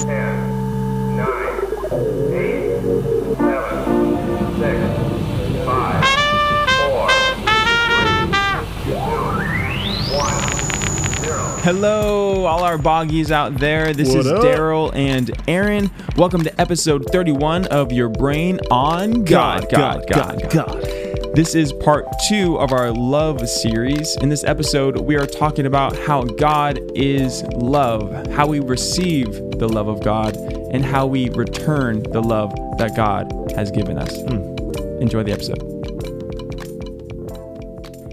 Ten, nine, eight, seven, six, five, four, three, two, one, zero. Hello, all our boggies out there. This What is up? Daryl and Aaron. Welcome to episode 31 of Your Brain on God. God, God, God. God. This is part two of our love series. In this episode, we are talking about how God is love, how we receive the love of God, and how we return the love that God has given us. Hmm. Enjoy the episode.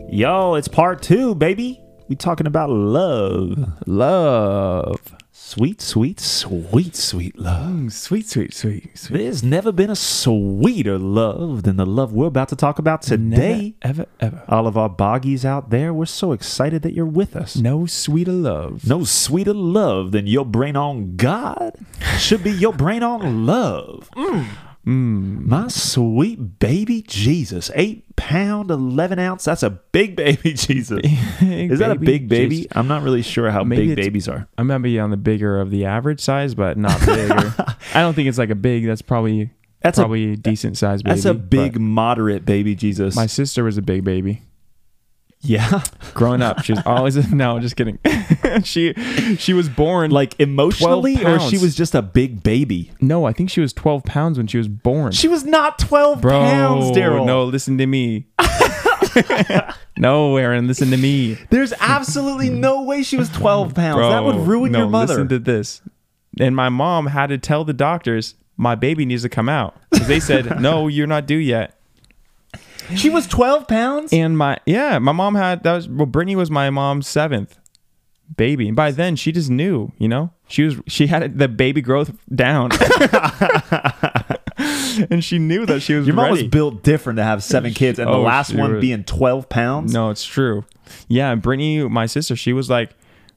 Yo, it's part two, baby. We talking about love. Love. Sweet, sweet, sweet, sweet love. Mm, sweet, sweet, sweet, sweet. There's never been a sweeter love than the love we're about to talk about today. Never, ever, ever. All of our boggies out there, we're so excited that you're with us. No sweeter love. No sweeter love than your brain on God should be your brain on love. Mm. Mm. My sweet baby Jesus. Eight pound, 11 ounce. That's a big baby Jesus. Is that a big baby? Jesus. I'm not really sure how Maybe big babies are. I'm gonna be on the bigger of the average size, but not bigger. I don't think it's like a big. That's probably That's probably a, decent size baby. That's a big, moderate baby Jesus. My sister was a big baby. Yeah. Growing up, she was always no. Just kidding. she she was born like emotionally, or she was just a big baby? no. I think she was 12 pounds when she was born. She was not 12 Bro, pounds, Daryl. no, listen to me. no, Aaron, listen to me. There's absolutely no way she was 12 pounds. that would ruin no, your mother. Listen to this. And my mom had to tell the doctors my baby needs to come out because they said no, you're not due yet. She was 12 pounds? And my yeah, my mom had that was well, Brittany was my mom's seventh baby, and by then she just knew, you know, she was she had the baby growth down, and she knew that she was Your mom was built different to have seven kids, and the Oh, last one was- being 12 pounds? no, it's true. Yeah, and Brittany, my sister, she was like,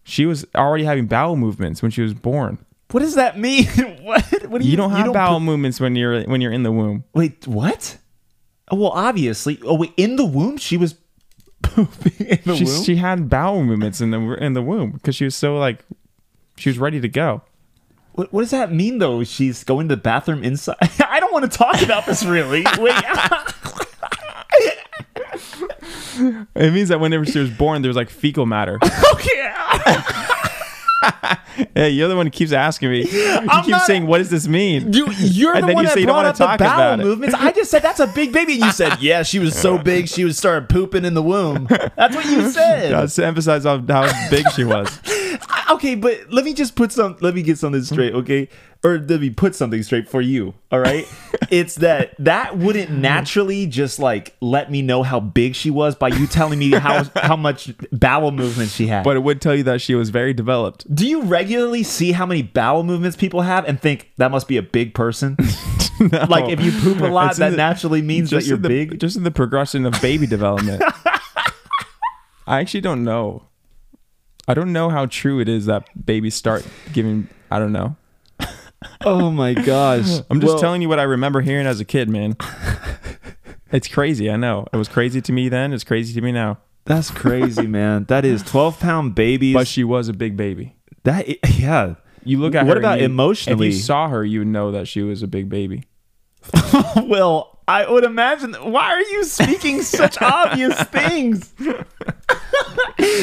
she was already having bowel movements when she was born. What does that mean? what? what do You, don't have bowel put- movements when you're when you're in the womb. Wait, what? Oh, well, obviously. Oh, wait, in the womb? She was pooping in the She womb? she had bowel movements in the in the womb because she was so like, she was ready to go. What, what does that mean, though? She's going to the bathroom inside? I don't want to talk about this, really. Wait. It means that whenever she was born, there was like fecal matter. Oh, okay. hey, you're the one who keeps asking me. You I'm keep not- saying, "What does this mean?" You, you're And the one you that say you don't brought up the bowel movements. I just said that's a big baby, and you said, yeah, she was so big she was started pooping in the womb. That's what you said. That's to emphasize how, how big she was. okay, but let me just put some. Let me get something hmm. straight, okay? Or let me put something straight for you. All right, it's that that wouldn't hmm. naturally just like let me know how big she was by you telling me how how much bowel movement she had. But it would tell you that she was very developed. do you regularly see how many bowel movements people have and think that must be a big person? Like if you poop a lot, that the- naturally means that you're the, big. Just in the progression of baby development. I actually don't know. I don't know how true it is that babies start giving. I don't know. Oh my gosh! I'm just telling you what I remember hearing as a kid, man. It's crazy. I know. It was crazy to me then. It's crazy to me now. That's crazy, man. That is 12 pound babies. But she was a big baby. that yeah. You look at What her. What about you- emotionally? If you saw her, you would know that she was a big baby. well, I would imagine. Why are you speaking such obvious things?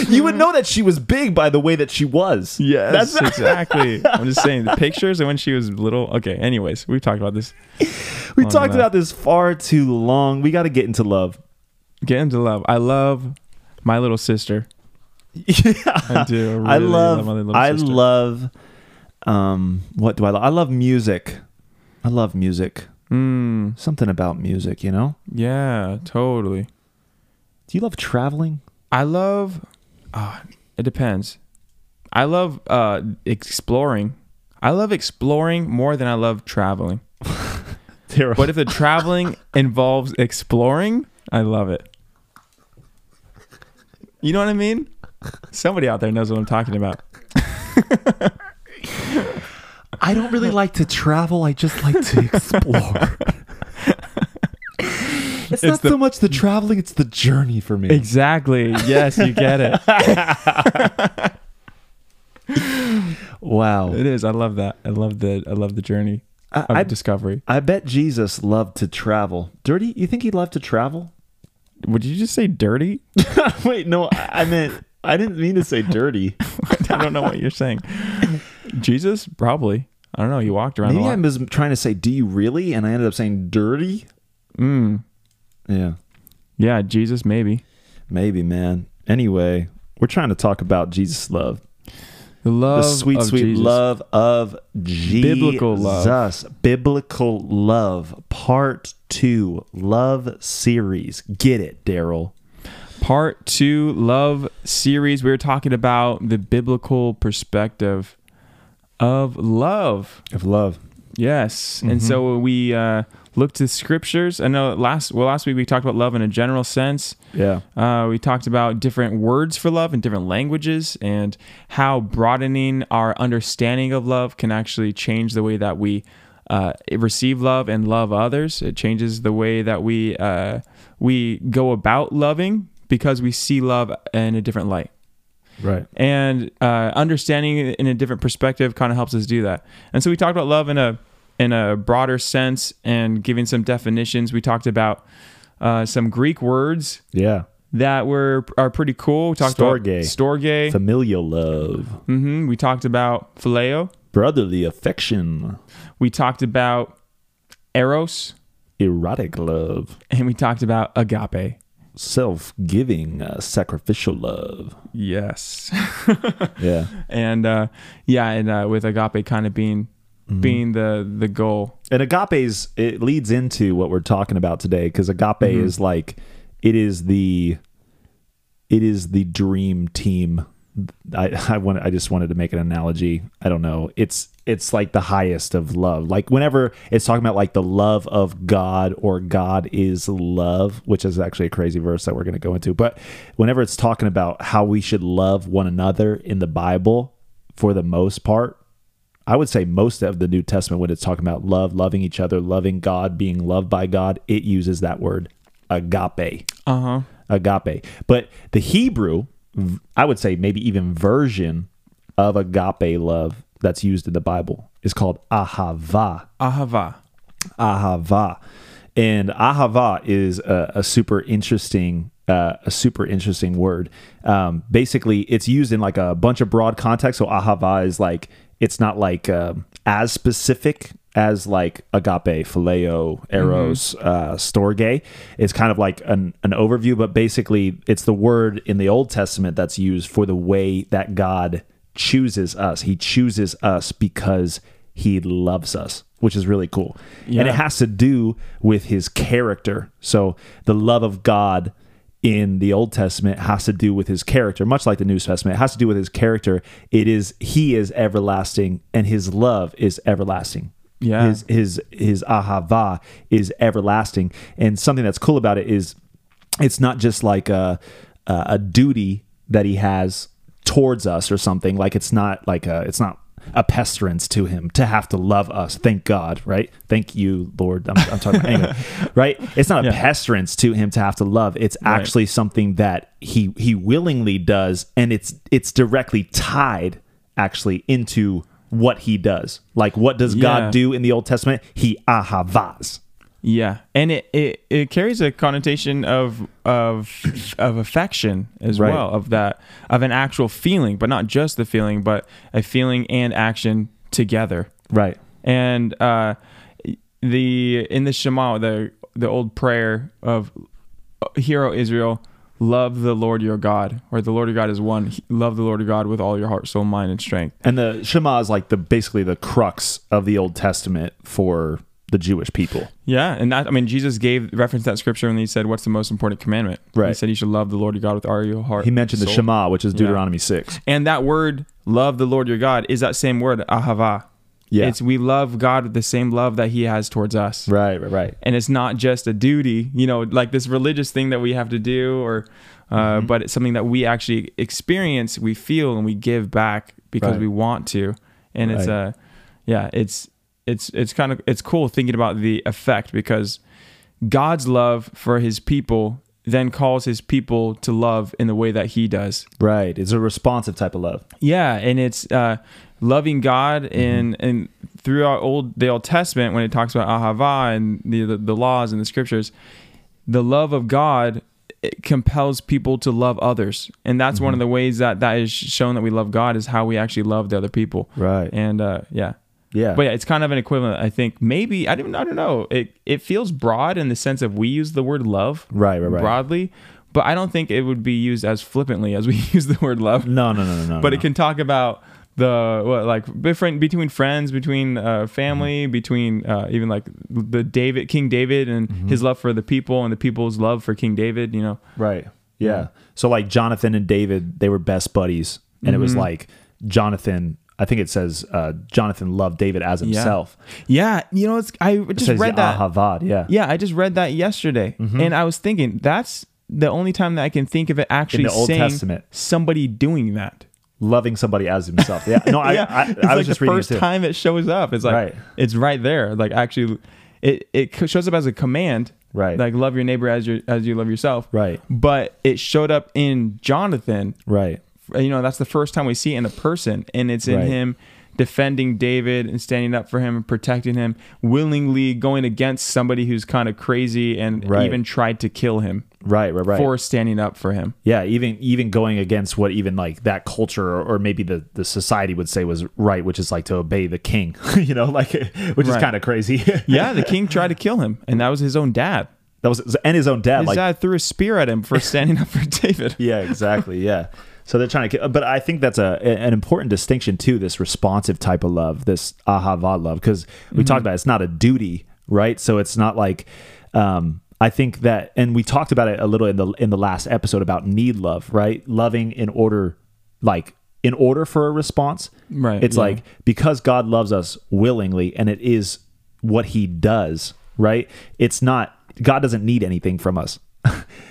you would know that she was big by the way that she was. Yes, That's exactly. I'm just saying the pictures and when she was little. Okay. Anyways, we've talked about this. we talked about this far too long. We got to get into love. Get into love. I love my little sister. yeah. I do. I really love. my little I sister. love. Um. What do I love? I love music. I love music. Mm, Something about music, you know. yeah, totally. Do you love traveling? I love. Uh, it depends. I love uh, exploring. I love exploring more than I love traveling. But if the traveling involves exploring, I love it. You know what I mean? Somebody out there knows what I'm talking about. I don't really like to travel. I just like to explore. it's, not the- so much the traveling; it's the journey for me. Exactly. Yes, you get it. Wow. Wow. It is. I love that. I love the I love the journey I, of I, discovery. I bet Jesus loved to travel. Dirty? You think he loved to travel? Would you just say dirty? Wait, no, I, I meant I didn't mean to say dirty. I don't know what you're saying. Jesus, probably. I don't know. He walked around Maybe I was trying to say, "Do you really?" and I ended up saying "dirty." Mm. Yeah, Yeah, Jesus, maybe. maybe, man. Anyway, we're trying to talk about Jesus' love, The love, the sweet, of sweet Jesus. love of Jesus. Biblical love. Biblical love, part two, love series. Get it, Daryl? Part two, love series. We were talking about the biblical perspective of love. Of love. Yes, and so we uh, looked to scriptures. I know last well last week we talked about love in a general sense. Yeah, Uh, we talked about different words for love in different languages and how broadening our understanding of love can actually change the way that we uh, receive love and love others. It changes the way that we uh, we go about loving because we see love in a different light right. and uh, understanding it in a different perspective kind of helps us do that. And so we talked about love in a in a broader sense and giving some definitions. We talked about uh, some Greek words Yeah, that were are pretty cool. We talked about Storge. storge. familial love, Mm-hmm. We talked about phileo. brotherly affection, We talked about eros, erotic love, and we talked about agape. Self-giving, uh, sacrificial love. Yes, Yeah. and uh, yeah, and uh, with agape kind of being being the the goal. and agape's it leads into what we're talking about today because agape is like it is the it is the dream team i i want i just wanted to make an analogy i don't know it's it's like the highest of love like whenever it's talking about like the love of god or god is love which is actually a crazy verse that we're going to go into but whenever it's talking about how we should love one another in the bible for the most part I would say most of the New Testament, when it's talking about love, loving each other, loving God, being loved by God, it uses that word agape. Uh huh. Agape. But the Hebrew, I would say maybe even version of agape love that's used in the Bible is called ahava. Ahava. Ahava. And ahava is a, a super interesting uh, a super interesting word. Um, basically, it's used in like a bunch of broad contexts. So ahava is like it's not like um, as specific as like agape, phileo, eros, uh, storge. It's kind of like an, an overview, but basically, it's the word in the Old Testament that's used for the way that God chooses us. He chooses us because he loves us, which is really cool. And it has to do with his character. So the love of God in the Old Testament has to do with his character, much like the New Testament. It has to do with his character. It is he is everlasting and his love is everlasting. Yeah. His his his ahava is everlasting. And something that's cool about it is it's not just like a a a duty that he has towards us or something like it's not like a it's not a pestilence to him to have to love us thank god right thank you lord i'm, I'm talking anyway right it's not a Yeah. pestilence to him to have to love it's Right. actually something that he he willingly does and it's it's directly tied actually into what he does like what does Yeah. god do in the old testament he ahavas Yeah, and it, it, it carries a connotation of of of affection as Right. well, of that of an actual feeling, but not just the feeling, but a feeling and action together. right And uh, the in the Shema, the the old prayer of Hear O Israel, love the Lord your God, or the Lord your God is one. Love the Lord your God with all your heart, soul, mind, and strength. And the Shema is like the basically the crux of the Old Testament for the Jewish people. Yeah, and that I mean Jesus gave reference that scripture and he said, "What's the most important commandment?" Right. He said, "You should love the Lord your God with all your heart." He mentioned the. Shema, which is Deuteronomy six. and that word "love the Lord your God" is that same word ahava. Yeah. it's we love God with the same love that He has towards us, Right, right, right. and it's not just a duty, you know, like this religious thing that we have to do, or uh, Mm-hmm. but it's something that we actually experience, we feel, and we give back because Right. we want to, and it's Right. a, yeah, it's it's it's kind of it's cool thinking about the effect because God's love for his people then calls his people to love in the way that he does. Right. It's a responsive type of love. Yeah, and it's uh, loving God and and throughout old the Old Testament when it talks about ahava and the, the the laws and the scriptures, the love of God it compels people to love others, and that's one of the ways that that is shown that we love God is how we actually love the other people. Right. And uh, yeah. Yeah. But yeah, it's kind of an equivalent. I think maybe I don't I don't know. It it feels broad in the sense of we use the word love Right, right, right. broadly, but I don't think it would be used as flippantly as we use the word love no, no, no, no, no. but no. it can talk about the what like different between friends between uh, family Mm-hmm. between uh, even like the david king david and Mm-hmm. his love for the people and the people's love for king david you know Right. Yeah. So like Jonathan and David, they were best buddies, and it was Mm-hmm. like Jonathan. I think it says uh, Jonathan loved David as himself. yeah yeah. you know it's i It just read that Ahavad. Yeah. yeah i just read that yesterday Mm-hmm. and i was thinking that's the only time that i can think of it actually the Old saying Testament. somebody doing that Loving somebody as himself. Yeah. No, I, yeah, I, it's I was like just the reading first it too. time it shows up. It's like Right. it's right there. Like actually, it it shows up as a command. Right. Like love your neighbor as your as you love yourself. Right. But it showed up in Jonathan. Right. You know, that's the first time we see it in a person, and it's in Right. him defending David and standing up for him and protecting him, willingly going against somebody who's kind of crazy and Right. even tried to kill him Right. Right. Right. for standing up for him. yeah. Even even going against what even like that culture or, or maybe the the society would say was right, which is like to obey the king. you know, like which is kind of crazy. Yeah, the king tried to kill him, and that was his own dad. that was and his own dad. His like dad threw a spear at him for standing up for David. Yeah, exactly. Yeah. So they're trying to, but I think that's a an important distinction too. This responsive type of love, this ahava love, because we talked about it's not a duty, right? So it's not like, um, I think that, and we talked about it a little in the in the last episode about need love, right? Loving in order, like in order for a response, Right, It's yeah. like because God loves us willingly, and it is what He does, right? It's not God doesn't need anything from us.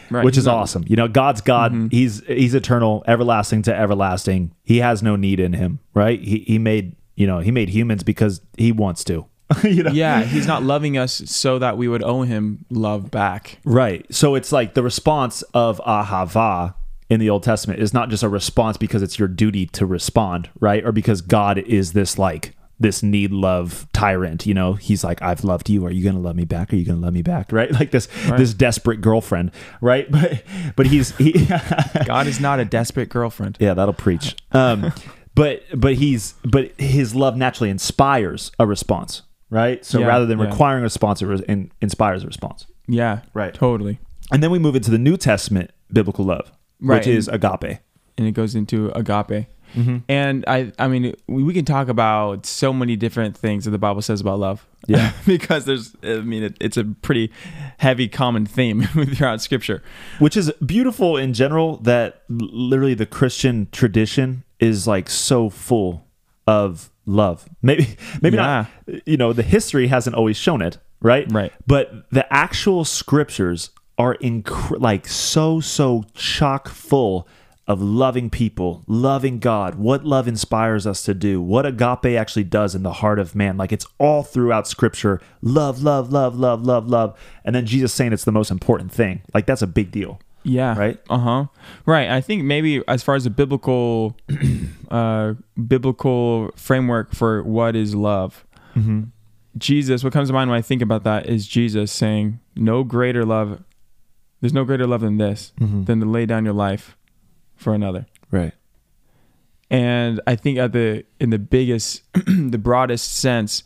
Right, Which is Mm-hmm. awesome. You know, God's God. He's He's eternal, everlasting to everlasting. He has no need in Him, right? He He made you know He made humans because He wants to. you know, Yeah, he's not loving us so that we would owe him love back. right. So it's like the response of ahava in the Old Testament is not just a response because it's your duty to respond, right? Or because God is this like this need love tyrant you know he's like i've loved you are you gonna love me back are you gonna love me back right like this this desperate girlfriend right but but he's he God is not a desperate girlfriend. Yeah, that'll preach. Um, but but he's but his love naturally inspires a response, right? So Yeah, rather than yeah. requiring a response, it in, inspires a response. Yeah, Right. Totally. And then we move into the New Testament biblical love, Right, which is agape. And it goes into agape. Mm-hmm. And I, I mean, we, we can talk about so many different things that the Bible says about love. Yeah. because there's, I mean, it, it's a pretty heavy common theme throughout Scripture. which is beautiful in general that literally the christian tradition is like so full of love maybe maybe not you know the history hasn't always shown it right Right. but the actual scriptures are inc- like so so chock full of loving people loving god what love inspires us to do what agape actually does in the heart of man like it's all throughout scripture love love love love love love and then jesus saying it's the most important thing like that's a big deal Yeah. Right? Uh huh. Right. I think maybe as far as the biblical, uh, biblical framework for what is love, Jesus. What comes to mind when I think about that is Jesus saying, "No greater love. There's no greater love than this, than to lay down your life for another." right And I think at the in the biggest, the broadest sense,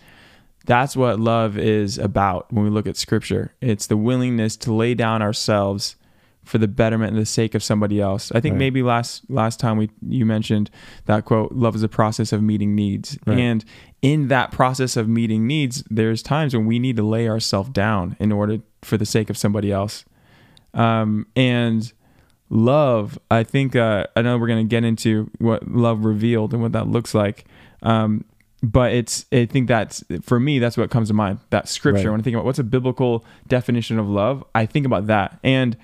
that's what love is about when we look at scripture. It's the willingness to lay down ourselves for the betterment and the sake of somebody else. I think Right. maybe last last time we you mentioned that quote, love is a process of meeting needs. Right. And in that process of meeting needs, there's times when we need to lay ourselves down in order for the sake of somebody else. Um, and love i think uh, i know we're going to get into what love revealed and what that looks like um, but it's i think that's for me that's what comes to mind that scripture Right. when i think about what's a biblical definition of love i think about that and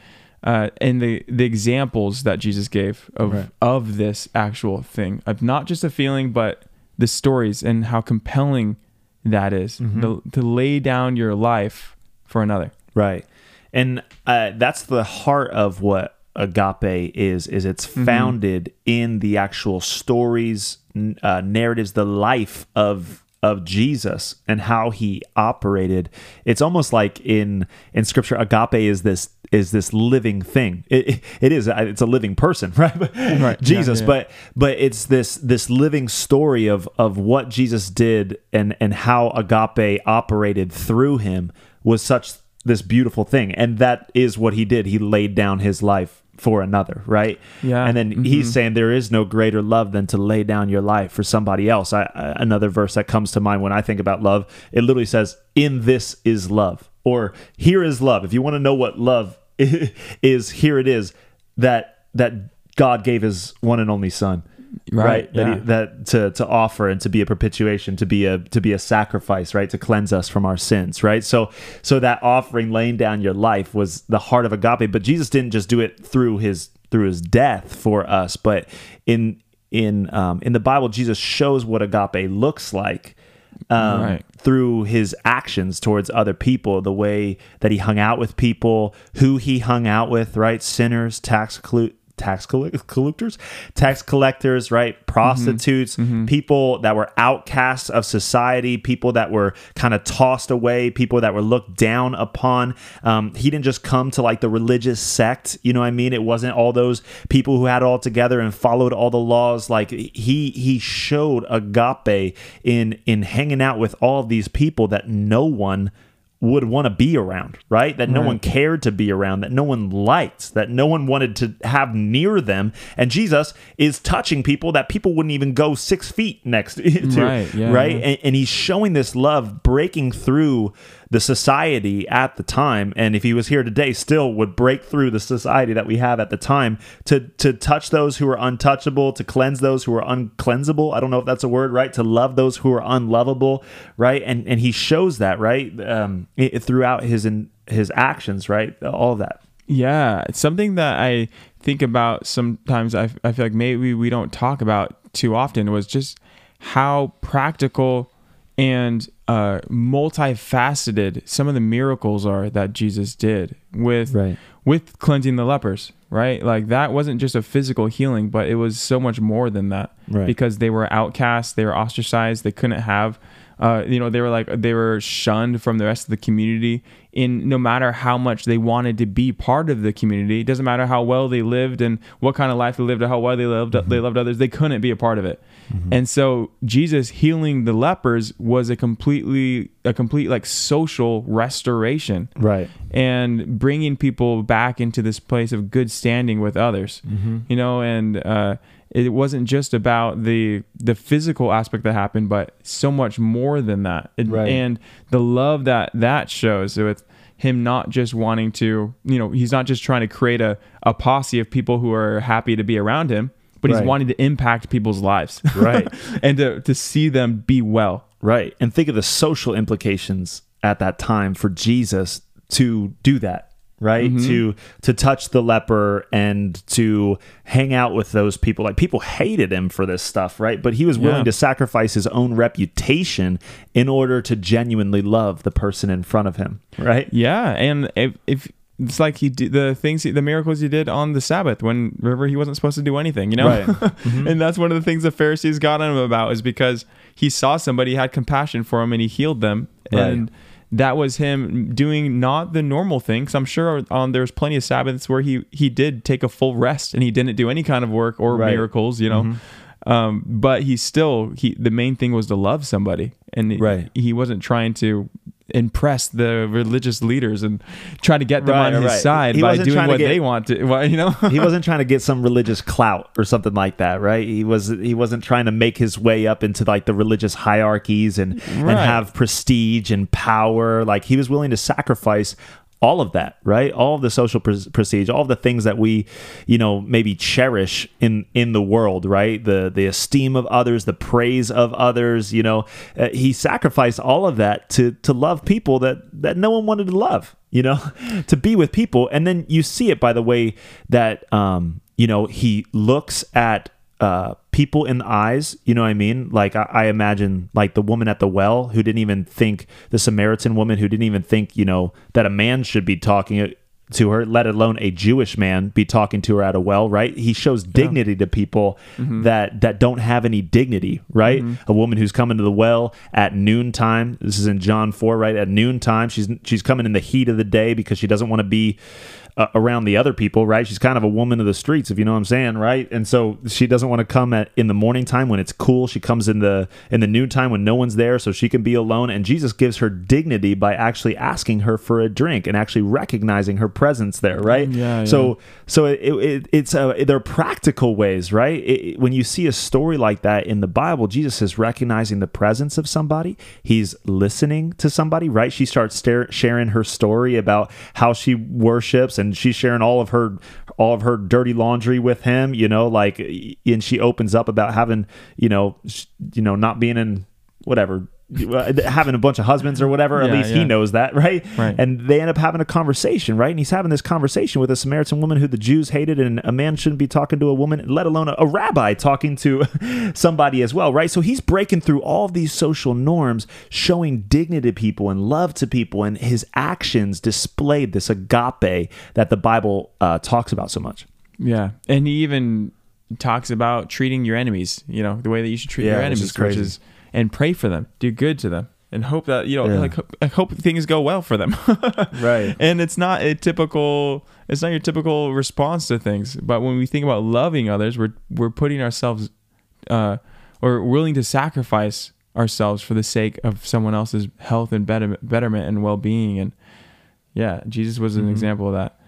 uh, and the the examples that jesus gave of Right. of this actual thing of not just a feeling but the stories and how compelling that is, Mm-hmm. the- to lay down your life for another Right. and uh, that's the heart of what agape is is it's founded in the actual stories uh, narratives the life of of Jesus and how he operated it's almost like in in scripture agape is this is this living thing it, it- it is it's a living person right, Right. Jesus Yeah, yeah. but but it's this this living story of of what Jesus did and and how agape operated through him was such this beautiful thing. And that is what he did. He laid down his life for another right? Yeah. and then he's mm-hmm. saying there is no greater love than to lay down your life for somebody else. I, I another verse that comes to mind when i think about love it literally says in this is love or here is love. If you want to know what love is here it is that that god gave his one and only son Right, that, he- that to to offer and to be a propitiation to be a to be a sacrifice right to cleanse us from our sins right so so that offering laying down your life was the heart of agape but jesus didn't just do it through his through his death for us but in in um in the bible jesus shows what agape looks like um, Right. through his actions towards other people, the way that he hung out with people, who he hung out with, right? Sinners, tax collu- tax collectors, tax collectors, right? Prostitutes, people that were outcasts of society, people that were kind of tossed away, people that were looked down upon. Um, he didn't just come to like the religious sect, you know what I mean? It wasn't all those people who had it all together and followed all the laws. Like he he showed agape in in hanging out with all of these people that no one would want to be around, right? That no one cared to be around, that no one liked, that no one wanted to have near them. And Jesus is touching people that people wouldn't even go six feet next to, Right, yeah, right? yeah. And, and he's showing this love breaking through the society at the time. And if he was here today, still would break through the society that we have at the time to to touch those who are untouchable, to cleanse those who are uncleansable. I don't know if that's a word, right? To love those who are unlovable, right? And and he shows that, right? Um, i- throughout his in, his actions, right? All that. Yeah, it's something that I think about sometimes. I, I feel like maybe we don't talk about too often was just how practical and uh, multifaceted some of the miracles are that Jesus did with Right. with cleansing the lepers. Right, like that wasn't just a physical healing, but it was so much more than that. Right. Because they were outcast, they were ostracized, they couldn't have uh, you know, they were like they were shunned from the rest of the community. In no matter how much they wanted to be part of the community, it doesn't matter how well they lived and what kind of life they lived or how well they loved they loved others, they couldn't be a part of it. And so Jesus healing the lepers was a completely a complete like social restoration Right. and bringing people back into this place of good standing with others you know and uh, it wasn't just about the the physical aspect that happened but so much more than that It- Right. and the love that that shows with him not just wanting to you know he's not just trying to create a, a posse of people who are happy to be around him but he's Right. wanting to impact people's lives Right. and to, to see them be well Right. And think of the social implications at that time for Jesus to do that, right? Mm-hmm. To to touch the leper and to hang out with those people. Like people hated him for this stuff, right? But he was willing Yeah. to sacrifice his own reputation in order to genuinely love the person in front of him, right? Yeah, and if, if it's like he did the things, he, the miracles he did on the Sabbath when remember he wasn't supposed to do anything, you know. Right. Mm-hmm. and that's one of the things the Pharisees got on him about is because he saw somebody had compassion for him and he healed them, Right. and that was him doing not the normal thing. Because I'm sure on there's plenty of Sabbaths where he he did take a full rest and he didn't do any kind of work or Right. miracles, you know. Um, but he still he the main thing was to love somebody, and Right. he wasn't trying to impress the religious leaders and try to get them Right, on his right. side He by doing what get- they want to. Well, you know, he wasn't trying to get some religious clout or something like that, right? He was he wasn't trying to make his way up into like the religious hierarchies and and have prestige and power. Like he was willing to sacrifice all of that, right? All of the social pres- prestige, all of the things that we, you know, maybe cherish in in the world, right? The the esteem of others, the praise of others, you know. Uh, he sacrificed all of that to to love people that that no one wanted to love, you know, to be with people. And then you see it by the way that um, you know, he looks at uh, people in the eyes. You know what I mean? Like I, I imagine like the woman at the well who didn't even think the Samaritan woman who didn't even think you know that a man should be talking to her, let alone a Jewish man be talking to her at a well, right? He shows dignity to people that that don't have any dignity, right? A woman who's coming to the well at noontime. This is in John four, right? At noontime, she's she's coming in the heat of the day because she doesn't want to be uh, around the other people, right? She's kind of a woman of the streets, if you know what I'm saying, right? And so she doesn't want to come at in the morning time when it's cool. She comes in the in the noontime when no one's there, so she can be alone. And Jesus gives her dignity by actually asking her for a drink and actually recognizing her presence there, right? Yeah, So so it, it, it's uh, they're practical ways, right? It, it- when you see a story like that in the Bible, Jesus is recognizing the presence of somebody. He's listening to somebody, right? She starts stare, sharing her story about how she worships, and she's sharing all of her all of her dirty laundry with him. You know, like, and she opens up about having, you know, you know, not being in whatever. Having a bunch of husbands or whatever at Yeah, least he knows that right Right. and they end up having a conversation, right? And he's having this conversation with a Samaritan woman who the Jews hated, and a man shouldn't be talking to a woman, let alone a, a rabbi talking to somebody as well, right? So he's breaking through all of these social norms, showing dignity to people and love to people, and his actions displayed this agape that the Bible uh, talks about so much. Yeah, and he even talks about treating your enemies. You know, the way that you should treat Yeah, your which enemies, is crazy. And pray for them, do good to them, and hope that you know, Yeah. like I hope things go well for them. Right. And it's not a typical. It's not your typical response to things. But when we think about loving others, we're we're putting ourselves, uh, or willing to sacrifice ourselves for the sake of someone else's health and betterment, betterment and well being. And yeah, Jesus was an Mm-hmm. example of that.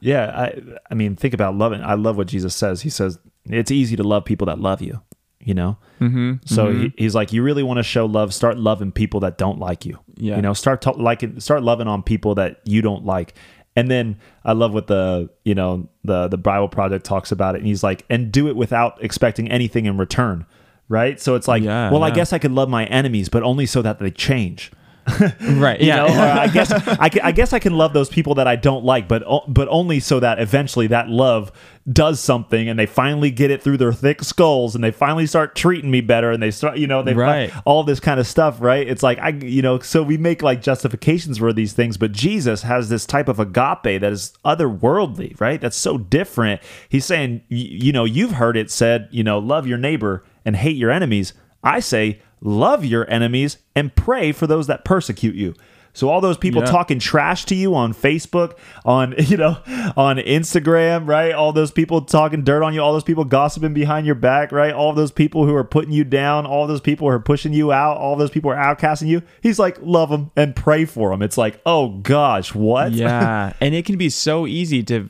Yeah, I, I mean, think about loving. I love what Jesus says. He says it's easy to love people that love you. You know, Mm-hmm. So He, he's like, you really want to show love? Start loving people that don't like you. Yeah. You know, start to, liking, start loving on people that you don't like. And then I love what the you know the the Bible Project talks about it, and he's like, and do it without expecting anything in return, right? So it's like, Yeah, well, I guess I could love my enemies, but only so that they change. Right. You Yeah. know? I guess I, I guess I can love those people that I don't like, but but only so that eventually that love does something, and they finally get it through their thick skulls, and they finally start treating me better, and they start, you know, they Right. all this kind of stuff, right? It's like I, you know, so we make like justifications for these things, but Jesus has this type of agape that is otherworldly, right? That's so different. He's saying, y- you know, you've heard it said, you know, love your neighbor and hate your enemies. I say, love your enemies and pray for those that persecute you. So all those people Yeah. talking trash to you on Facebook, on you know, on Instagram, right? All those people talking dirt on you, all those people gossiping behind your back, right? All those people who are putting you down, all those people who are pushing you out, all those people who are outcasting you. He's like, love them and pray for them. It's like, oh gosh, what? yeah and it can be so easy to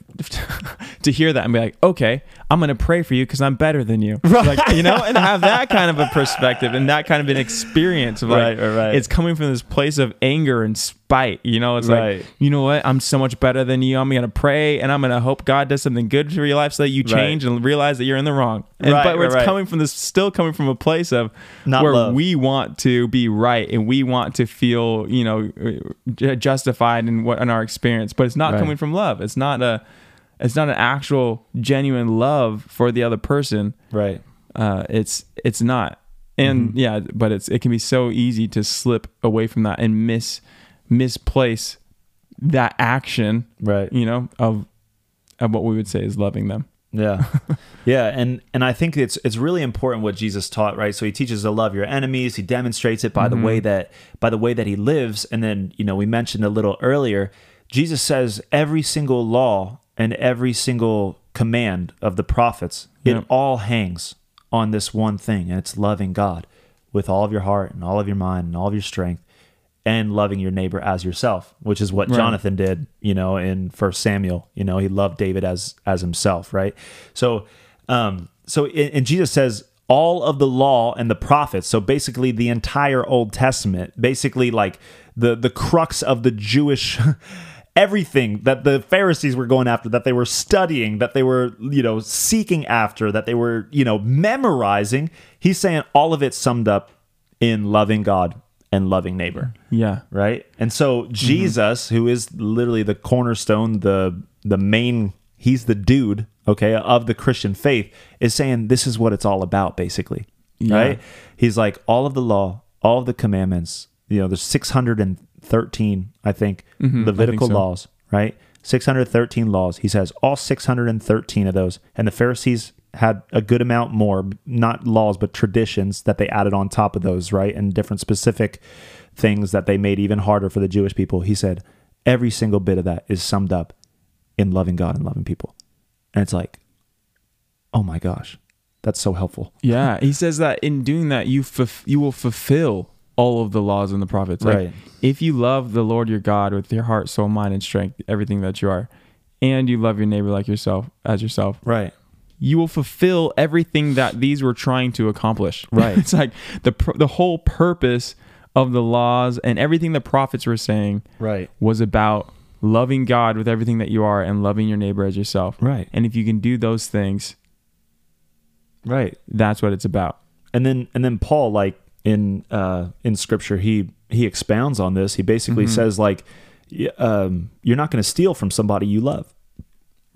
to hear that and be like okay i'm gonna pray for you because i'm better than you like you know and have that kind of a perspective and that kind of an experience of like Right, right, right. it's coming from this place of anger and spite you know it's Right. like you know what i'm so much better than you i'm gonna pray and i'm gonna hope god does something good for your life so that you change and realize that you're in the wrong and Right, but right, it's right. coming from this still coming from a place of Not where love. we want to be right and we want to feel you know uh, justified in what in our experience but it's not Right. coming from love it's not a it's not an actual genuine love for the other person Right. uh it's it's not and Mm-hmm. yeah but it's it can be so easy to slip away from that and miss misplace that action Right. you know of of what we would say is loving them Yeah. yeah, and and I think it's it's really important what Jesus taught, right? So he teaches to love your enemies, he demonstrates it by the way that by the way that he lives, and then, you know, we mentioned a little earlier, Jesus says every single law and every single command of the prophets, Yeah. it all hangs on this one thing, and it's loving God with all of your heart and all of your mind and all of your strength and loving your neighbor as yourself, which is what Right. Jonathan did, you know, in First Samuel. You know, he loved David as as himself, right? So, um, so and and Jesus says all of the law and the prophets. So basically, the entire Old Testament, basically like the the crux of the Jewish. Everything that the Pharisees were going after, that they were studying, that they were, you know, seeking after, that they were, you know, memorizing, he's saying all of it summed up in loving God and loving neighbor yeah right? And so Jesus, who is literally the cornerstone, the the main he's the dude, okay, of the Christian faith, is saying this is what it's all about, basically. Yeah. Right? He's like, all of the law, all of the commandments, you know, there's 613, I think, mm-hmm. Levitical so. laws, right? 613 laws. He says all 613 of those. And the Pharisees had a good amount more, not laws, but traditions that they added on top of those, right? And different specific things that they made even harder for the Jewish people. He said every single bit of that is summed up in loving God and loving people. And it's like, oh my gosh, that's so helpful. Yeah, he says that in doing that, you you will fulfill all of the laws and the prophets. Like, Right. If you love the Lord your God with your heart, soul, mind, and strength, everything that you are, and you love your neighbor like yourself as yourself, Right. you will fulfill everything that these were trying to accomplish. Right. it's like the pr- the whole purpose of the laws and everything the prophets were saying Right. was about loving God with everything that you are and loving your neighbor as yourself. Right. And if you can do those things, Right. that's what it's about. and then and then Paul like in uh in scripture he he expounds on this. He basically says like um you're not going to steal from somebody you love.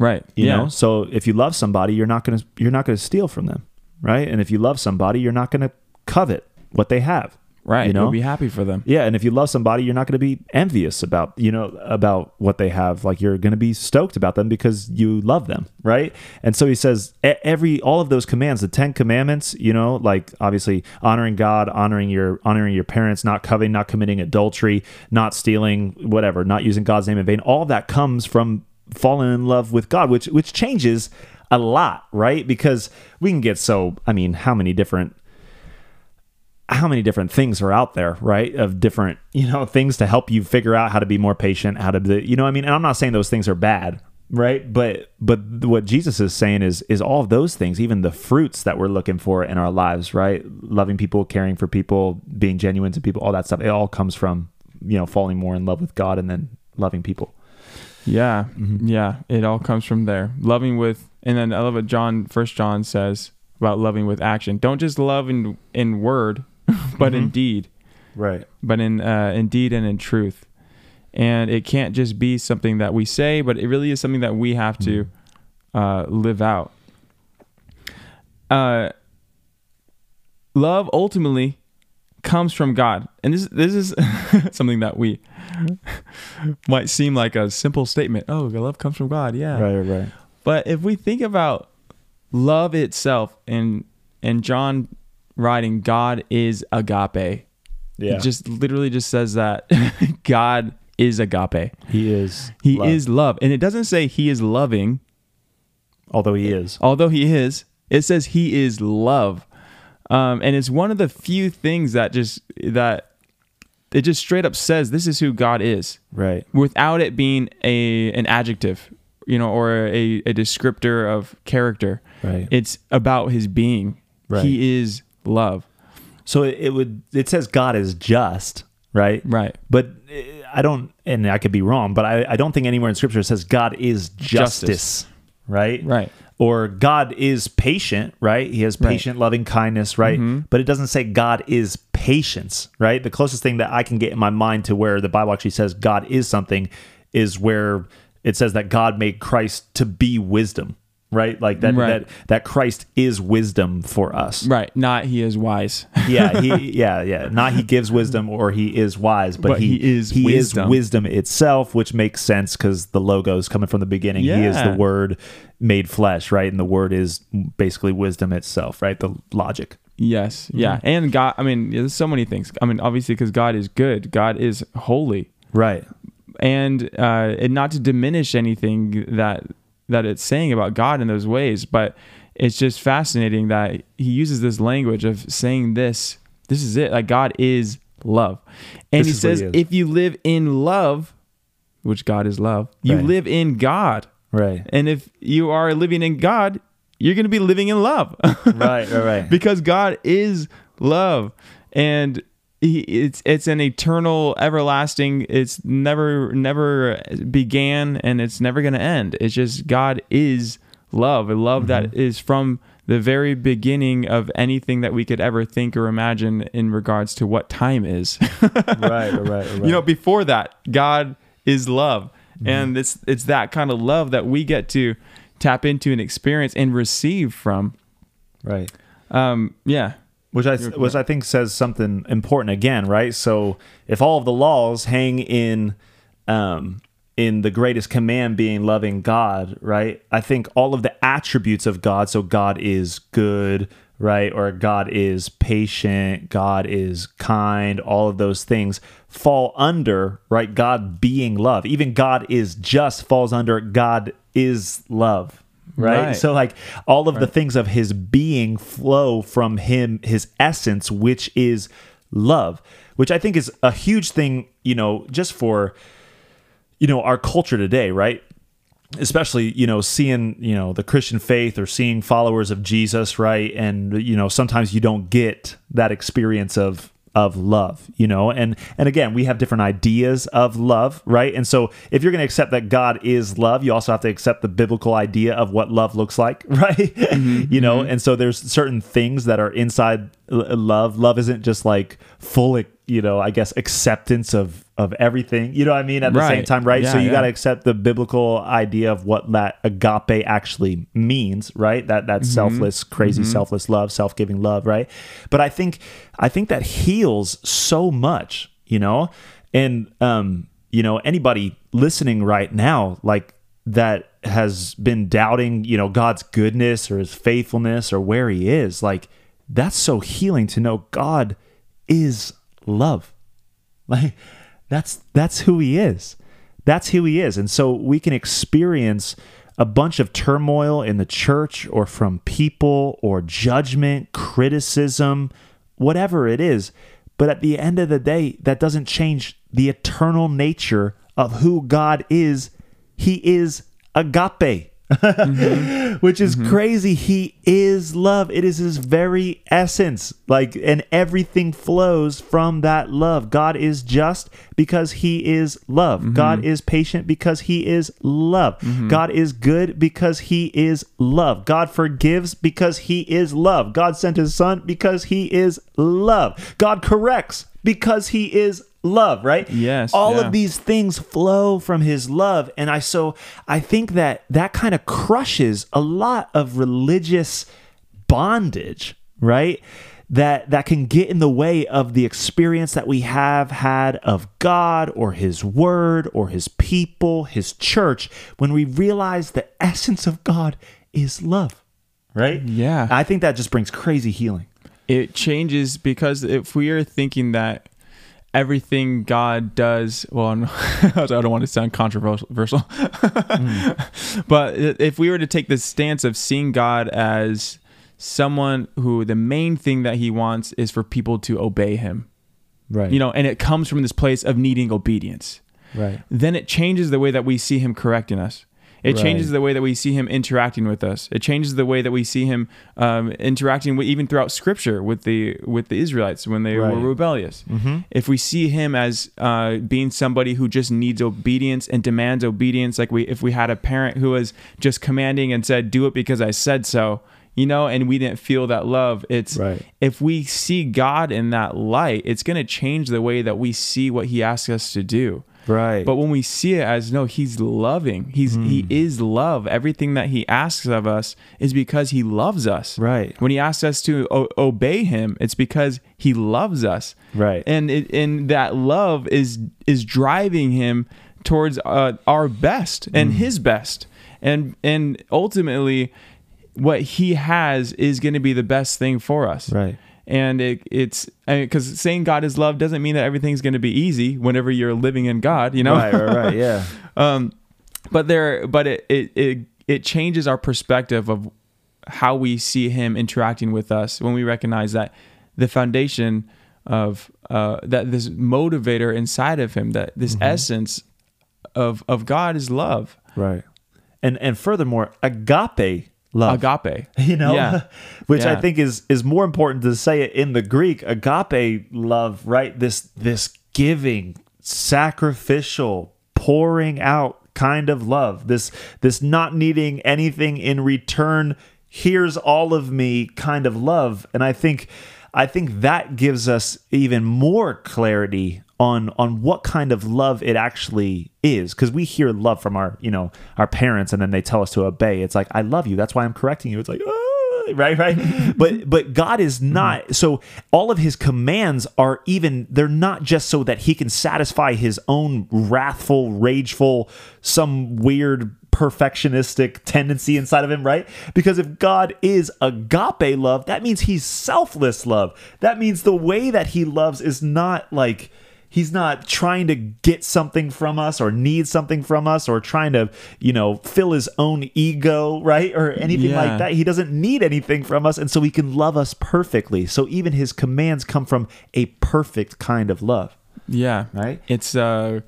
Right. you yeah. know? So if you love somebody you're not going to you're not going to steal from them right? And if you love somebody you're not going to covet what they have Right. you know You'll be happy for them. yeah and if you love somebody you're not going to be envious about you know about what they have like you're going to be stoked about them because you love them right and so he says every all of those commands the 10 commandments you know like obviously honoring god honoring your honoring your parents not coveting not committing adultery not stealing whatever not using god's name in vain all that comes from falling in love with god which which changes a lot right because we can get so i mean how many different how many different things are out there, right? Of different, you know, things to help you figure out how to be more patient, how to, be, you know, what I mean, and I'm not saying those things are bad, right? But but what Jesus is saying is is all of those things, even the fruits that we're looking for in our lives, right? Loving people, caring for people, being genuine to people, all that stuff. It all comes from you know falling more in love with God and then loving people. Yeah. Mm-hmm. Yeah. It all comes from there. Loving with, and then I love what John, First John says about loving with action. Don't just love in in word, but in deed. Right. but in uh, in deed and in truth. And it can't just be something that we say, but it really is something that we have to uh, live out. Uh, love ultimately comes from God, and this this is something that we might seem like a simple statement. Oh, love comes from God, yeah. Right. Right. But if we think about love itself, and and John writing, God is agape. Yeah. It just literally just says that God is agape. he is. He love. is love. And it doesn't say he is loving, although he is. although he is. It says he is love. Um, and it's one of the few things that just that it just straight up says this is who God is Right. without it being a an adjective, you know, or a, a descriptor of character. Right. It's about his being. Right. He is love. So it, would it says God is just, right? Right. But uh, I don't, and I could be wrong, but I, I don't think anywhere in Scripture it says God is justice, Justice. right? Right. Or God is patient, right? He has Right. patient, loving kindness, right? But it doesn't say God is patience, right? The closest thing that I can get in my mind to where the Bible actually says God is something is where it says that God made Christ to be wisdom, right? Like that Right. that that Christ is wisdom for us Right. Not he is wise. yeah, he yeah, yeah. Not he gives wisdom or he is wise, but, But he, he is he wisdom. is wisdom itself, which makes sense because the Logos is coming from the beginning. He is the word made flesh, right? And the word is basically wisdom itself, right? The logic. Yes. Yeah. And God, I mean, there's so many things. I mean, obviously, because God is good, God is holy. Right. And, uh, and not to diminish anything that that it's saying about God in those ways, but it's just fascinating that he uses this language of saying this. This is it. Like God is love, and This he what he says, if you live in love, which God is love, you Right. live in God. Right. And if you are living in God, you're going to be living in love. Right. Right. Right. because God is love and it's it's an eternal everlasting it's never never began and it's never going to end it's just God is love a love that is from the very beginning of anything that we could ever think or imagine in regards to what time is right. Right. Right. you know before that God is love and it's it's that kind of love that we get to tap into and experience and receive from. Right. Um, yeah, which I which I think says something important again, right? So if all of the laws hang in um, in the greatest command being loving God, right? I think all of the attributes of God, so God is good, right? Or God is patient, God is kind, all of those things fall under, right? God being love. Even God is just falls under God is love. Right? Right. So like all of the things of his being flow from him his essence which is love, which I think is a huge thing, you know, just for you know our culture today, right? especially you know seeing you know the christian faith or seeing followers of jesus right and you know sometimes you don't get that experience of of love you know? And and again we have different ideas of love right? And so if you're going to accept that god is love you also have to accept the biblical idea of what love looks like right? Mm-hmm, you know? Mm-hmm. and so there's certain things that are inside love. Love isn't just like full you know i guess acceptance of of everything you know what i mean at the same time right? So you yeah. got to accept the biblical idea of what that agape actually means right? That that Mm-hmm. selfless crazy selfless love self-giving love right? But i think i think that heals so much you know? And um you know anybody listening right now like that has been doubting you know god's goodness or his faithfulness or where he is like that's so healing to know god is love. Like that's that's who he is. That's who he is. And so we can experience a bunch of turmoil in the church or from people or judgment, criticism, whatever it is. But at the end of the day, that doesn't change the eternal nature of who God is. He is agape. Mm-hmm. which is mm-hmm. crazy. He is love. It is his very essence. Like, and everything flows from that love. God is just because he is love. Mm-hmm. God is patient because he is love. God is good because he is love. God forgives because he is love. God sent his son because he is love. God corrects because he is love, right? Yes, All yeah. of these things flow from his love and i so i think that that kind of crushes a lot of religious bondage right that that can get in the way of the experience that we have had of god or his word or his people his church when we realize the essence of god is love right Yeah. i think that just brings crazy healing it changes because if we are thinking that everything God does, well, I'm- don't want to sound controversial, but if we were to take the stance of seeing God as someone who the main thing that he wants is for people to obey him, right. You know, and it comes from this place of needing obedience, right. Then it changes the way that we see him correcting us. It Right. changes the way that we see him interacting with us. It changes the way that we see him um, interacting with, even throughout Scripture with the with the Israelites when they Right. were rebellious. If we see him as uh, being somebody who just needs obedience and demands obedience, like we if we had a parent who was just commanding and said, "Do it because I said so," you know, and we didn't feel that love. It's Right. if we see God in that light, it's going to change the way that we see what He asks us to do. Right But when we see it as no, he's loving. He's he is love. Everything that he asks of us is because he loves us. Right. When he asks us to o- obey him, it's because he loves us. Right. And it, and that love is is driving him towards uh, our best and his best. And and ultimately what he has is going to be the best thing for us Right. And it, it's because saying God is love doesn't mean that everything's going to be easy whenever you're living in God, you know. right right right yeah um, but there, but it, it it it changes our perspective of how we see Him interacting with us when we recognize that the foundation of uh, that this motivator inside of Him, that this essence of of God is love, Right. And and furthermore, agape love. agape. You know, Yeah. which I think is is more important to say it in the Greek. Agape love, right? This this giving, sacrificial, pouring out kind of love. This this not needing anything in return. Here's all of me kind of love. And I think I think that gives us even more clarity on on what kind of love it actually is. Because we hear love from our you know our parents and then they tell us to obey. It's like i love you. That's why i'm correcting you. It's like "Ah," right right? But but god is not so all of his commands are even they're not just so that he can satisfy his own wrathful rageful some weird perfectionistic tendency inside of him, right? Because if God is agape love, that means he's selfless love. That means the way that he loves is not like he's not trying to get something from us or need something from us or trying to, you know, fill his own ego, right? Or anything Yeah. like that. He doesn't need anything from us and so he can love us perfectly. So even his commands come from a perfect kind of love. Yeah. Right? It's uh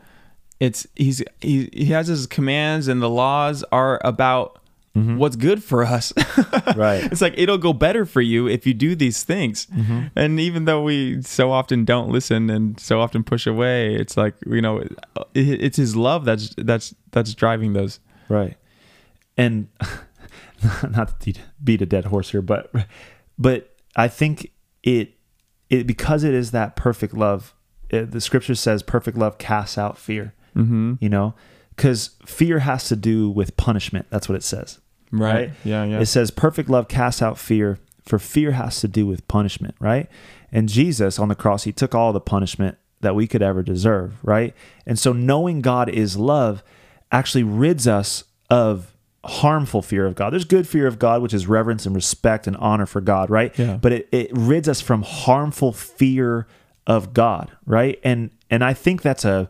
it's he's he, he has his commands and the laws are about what's good for us. Right. It's like it'll go better for you if you do these things. And even though we so often don't listen and so often push away, it's like, you know, it, it's his love that's that's that's driving those. Right. And not to beat a dead horse here, but but I think it it because it is that perfect love. It, the scripture says perfect love casts out fear. Mm-hmm. You know, because fear has to do with punishment. That's what it says. Right. Yeah, yeah. It says perfect love casts out fear, for fear has to do with punishment, right? And Jesus on the cross, he took all the punishment that we could ever deserve, right? And so knowing God is love actually rids us of harmful fear of God. There's good fear of God, which is reverence and respect and honor for God, right? Yeah. But it, it rids us from harmful fear of God, right? And and I think that's a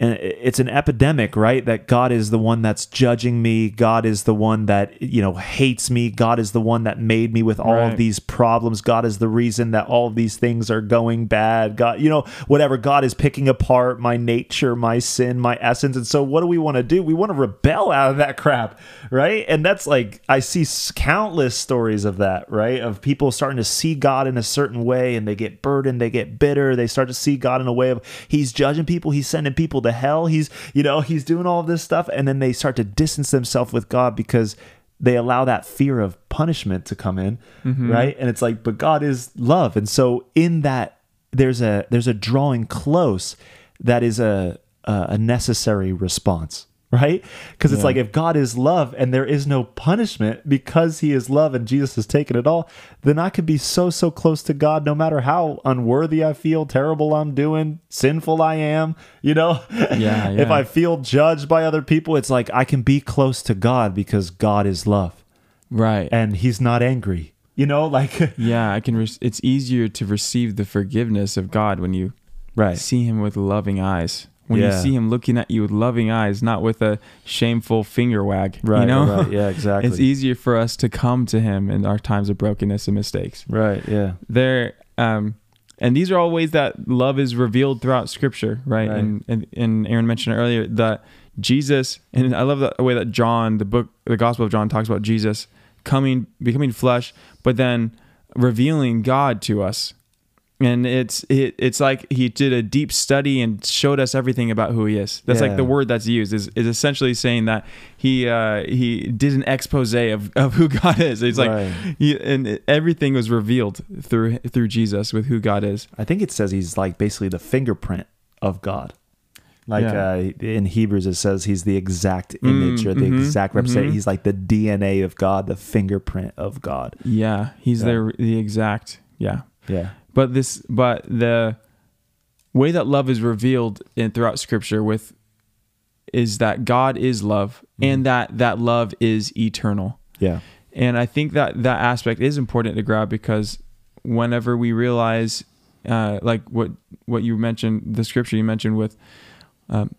and it's an epidemic right? That god is the one that's judging me. God is the one that you know hates me. God is the one that made me with all Right. of these problems. God is the reason that all of these things are going bad. God you know whatever. God is picking apart my nature my sin my essence. And so what do we want to do? We want to rebel out of that crap right? And that's like i see countless stories of that right? Of people starting to see god in a certain way and they get burdened they get bitter. They start to see god in a way of he's judging people. He's sending people to hell. He's you know he's doing all of this stuff. And then they start to distance themselves with god because they allow that fear of punishment to come in mm-hmm. right? And it's like but god is love. And so in that there's a there's a drawing close that is a a, a necessary response right because it's Yeah. like if god is love and there is no punishment because he is love and jesus has taken it all then i could be so so close to god no matter how unworthy i feel terrible i'm doing sinful i am you know Yeah, if i feel judged by other people it's like i can be close to god because god is love Right. and he's not angry you know like yeah, I can re- it's easier to receive the forgiveness of God when you right see him with loving eyes. When Yeah. you see him looking at you with loving eyes, not with a shameful finger wag. Right, You know? right, yeah, exactly. it's easier for us to come to him in our times of brokenness and mistakes. right yeah There um and these are all ways that love is revealed throughout scripture, right? Right. And, and and Aaron mentioned earlier that Jesus and I love the way that John, the book the Gospel of John talks about Jesus coming becoming flesh, but then revealing God to us. And it's it, it's like he did a deep study and showed us everything about who he is. That's Yeah. like the word that's used is, is essentially saying that he uh, he did an expose of, of who God is. It's like Right. he, and everything was revealed through through Jesus with who God is. I think it says he's like basically the fingerprint of God. Like Yeah. uh, in Hebrews, it says he's the exact image or the mhm, exact representation. mhm. He's like the DNA of God, the fingerprint of God. Yeah, he's Yeah. the the exact yeah. Yeah. But this but the way that love is revealed in throughout scripture with is that God is love and that that love is eternal. Yeah. And I think that that aspect is important to grab because whenever we realize, uh, like what what you mentioned, the scripture you mentioned with um,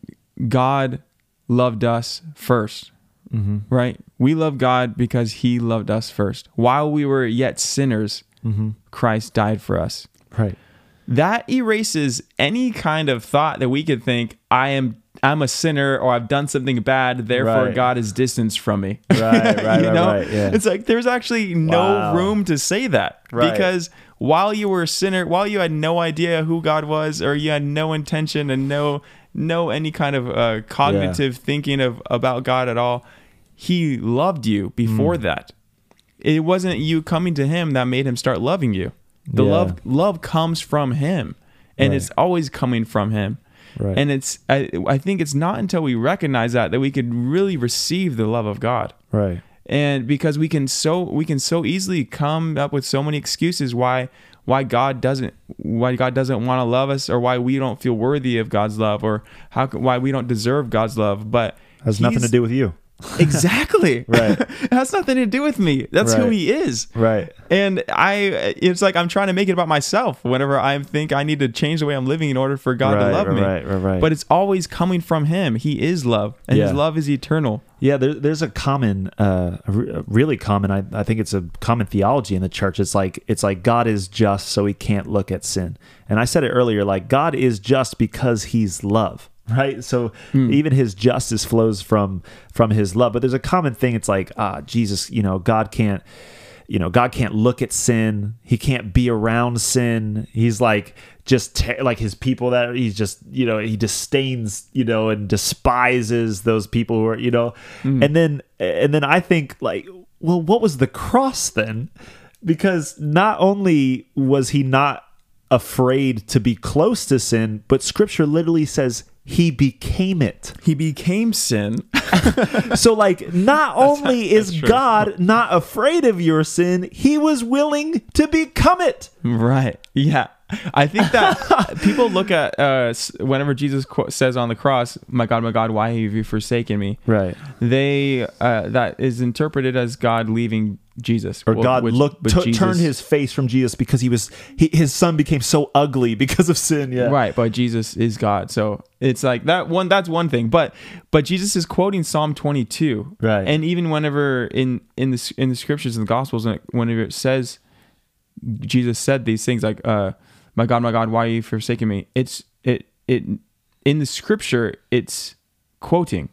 God loved us 1st Mm-hmm. right? We love God because He loved us first. While we were yet sinners, Mm-hmm. Christ died for us. Right. That erases any kind of thought that we could think I am I'm a sinner or I've done something bad, therefore Right. God is distanced from me. Right, right, you right, know? right, yeah. It's like there's actually no Wow. room to say that Right. because while you were a sinner, while you had no idea who God was or you had no intention and no no any kind of uh, cognitive thinking of about God at all, he loved you before Mm. that. It wasn't you coming to him that made him start loving you. The Yeah. love love comes from him. And Right. it's always coming from him. Right. And it's I, I think it's not until we recognize that that we can really receive the love of God. right. And because we can so we can so easily come up with so many excuses why why God doesn't why God doesn't want to love us or why we don't feel worthy of God's love or how why we don't deserve God's love. But Has nothing to do with you. exactly Right. it has nothing to do with me that's who he is Right. and i it's like i'm trying to make it about myself whenever i think i need to change the way i'm living in order for god Right, to love right, me right, right, right. but it's always coming from him he is love and his love is eternal Yeah, there, there's a common, uh, a really common. I, I think it's a common theology in the church. It's like it's like God is just, so He can't look at sin. And I said it earlier, like God is just because He's love, right? So even His justice flows from from His love. But there's a common thing. It's like ah, Jesus, you know, God can't. You know, God can't look at sin. He can't be around sin. He's like just te- like his people that he's just you know he disdains you know and despises those people who are you know and then and then i think like well what was the cross then because not only was he not afraid to be close to sin but scripture literally says he became it he became sin so like not only is that's true. god not afraid of your sin he was willing to become it Right. Yeah. I think that people look at uh, whenever Jesus qu- says on the cross, "My God, my God, why have you forsaken me?" right They uh, that is interpreted as God leaving Jesus, or Well, God which- looked tu- Jesus- turned his face from Jesus because he was he, his son became so ugly because of sin. Yeah, right, but Jesus is God, so it's like that one. That's one thing, but but Jesus is quoting Psalm twenty two, Right. And even whenever in in the in the scriptures in the Gospels, whenever it says Jesus said these things like, uh, "My God, my God, why are you forsaking me?" It's it it in the scripture. It's quoting,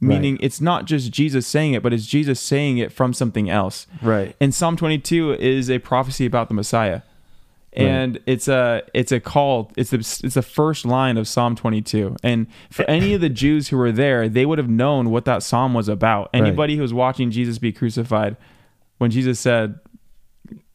meaning it's not just Jesus saying it, but it's Jesus saying it from something else. Right. And Psalm 22 is a prophecy about the Messiah, and it's a it's a call. It's the it's the first line of Psalm 22. And for any of the Jews who were there, they would have known what that psalm was about. Anybody who was watching Jesus be crucified, when Jesus said.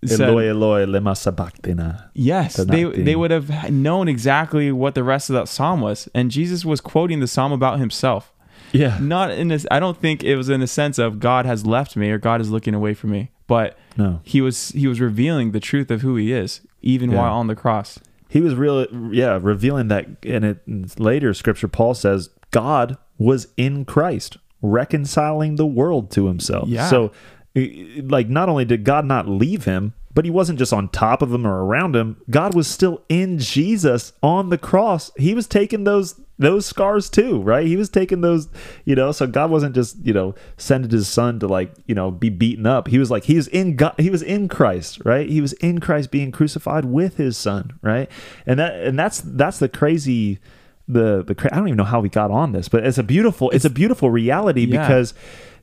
said Eloi, Eloi, lema. Yes, they they would have known exactly what the rest of that psalm was, and Jesus was quoting the psalm about himself. Yeah. Not in this. I don't think it was in the sense of God has left me or God is looking away from me, but No. he was he was revealing the truth of who he is, even Yeah. while on the cross. He was real, yeah, revealing that. And it in later scripture, Paul says God was in Christ, reconciling the world to Himself. Yeah. So, like, not only did God not leave him, but He wasn't just on top of him or around him. God was still in Jesus on the cross. He was taking those those scars too, right? He was taking those, you know. So God wasn't just, you know, sending His Son to like, you know, be beaten up. He was like, He was in God. He was in Christ, right? He was in Christ being crucified with His Son, right? And that and that's that's the crazy. The the cra- I don't even know how we got on this, but it's a beautiful it's, a beautiful reality Yeah. because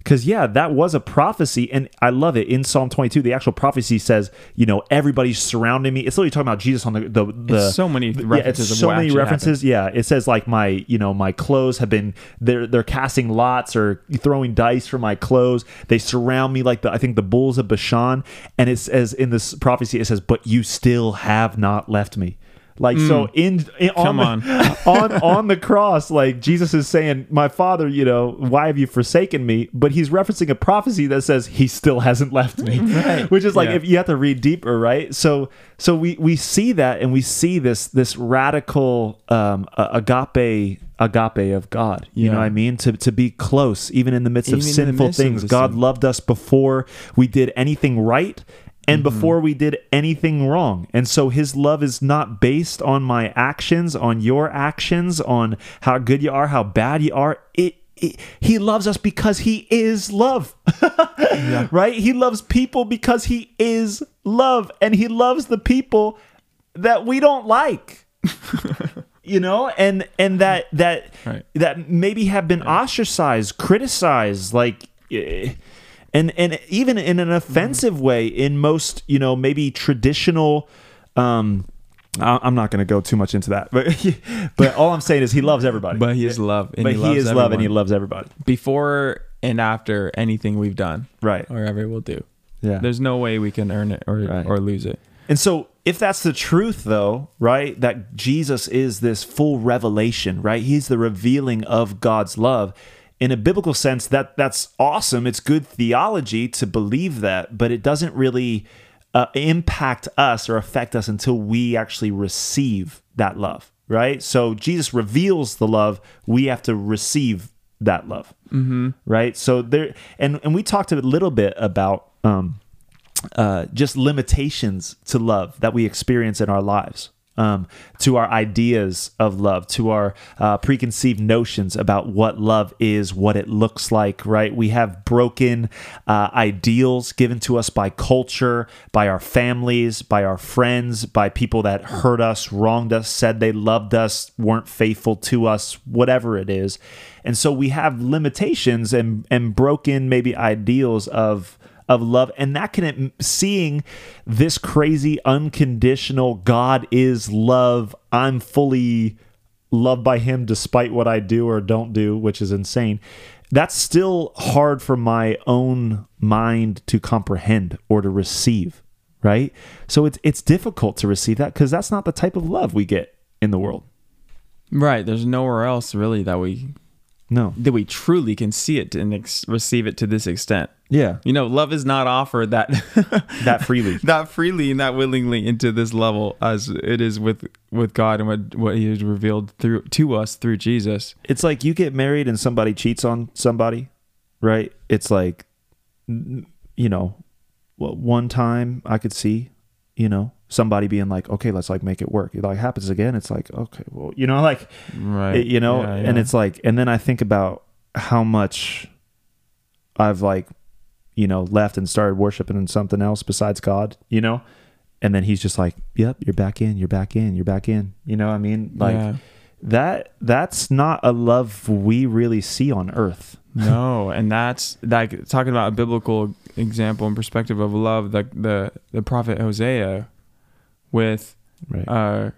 because yeah, that was a prophecy, and I love it. In Psalm 22, the actual prophecy says, you know, everybody's surrounding me. It's literally talking about Jesus on the the, the so many the- references Yeah, so many references. Yeah, it says like my you know my clothes have been they're they're casting lots or throwing dice for my clothes. They surround me like the I think the bulls of Bashan, and it says in this prophecy it says, but you still have not left me. Like so in, in on, Come the, on on the cross, like Jesus is saying, "My Father, you know, why have you forsaken me?" But he's referencing a prophecy that says he still hasn't left me, Right. which is like Yeah. if you have to read deeper, right? So so we we see that and we see this this radical um, agape agape of God. You Yeah. know what I mean? To to be close, even in the midst of Even the sinful midst things. the God sin. loved us before we did anything right and Mm-hmm. before we did anything wrong. And so his love is not based on my actions, on your actions, on how good you are, how bad you are. It, he loves us because he is love. Right? He loves people because he is love and he loves the people that we don't like. you know and and that that Right. that maybe have been ostracized criticized like eh, and and even in an offensive way in most you know maybe traditional um I'm not going to go too much into that, but but all I'm saying is he loves everybody. But he is love, and but he, he, is love and he loves everybody. before and after anything we've done, Right. or ever will do. Yeah. There's no way we can earn it or Right. or lose it. And so if that's the truth though, right? That Jesus is this full revelation, right? He's the revealing of God's love. In a biblical sense, that that's awesome. It's good theology to believe that, but it doesn't really uh, impact us or affect us until we actually receive that love, right? So Jesus reveals the love. We have to receive that love, mm-hmm. right? So there, and and we talked a little bit about um, uh, just limitations to love that we experience in our lives. Um, to our ideas of love, to our uh, preconceived notions about what love is, what it looks like, right? We have broken uh, ideals given to us by culture, by our families, by our friends, by people that hurt us, wronged us, said they loved us, weren't faithful to us, whatever it is. And so we have limitations and, and broken maybe ideals of of love. And that can seeing this crazy unconditional god is love i'm fully loved by him despite what i do or don't do which is insane. That's still hard for my own mind to comprehend or to receive right? So it's it's difficult to receive that because that's not the type of love we get in the world. Right. There's nowhere else really that we no. that we truly can see it and ex- receive it to this extent. Yeah You know, love is not offered that that freely that freely and that willingly into this level as it is with with God and what what He has revealed through to us through Jesus. it's like you get married and somebody cheats on somebody, right? It's like, you know, one time I could see, you know, somebody being like, okay, let's like make it work. It like happens again. It's like, okay, well, you know, like, Right. it- you know, Yeah, and it's like, and then I think about how much I've like, you know, left and started worshiping something else besides God, you know, and then he's just like, yep, you're back in, you're back in, you're back in, you know, what I mean, like Yeah. that that's not a love we really see on earth no, and that's like talking about a biblical example and perspective of love. The the the prophet Hosea with right uh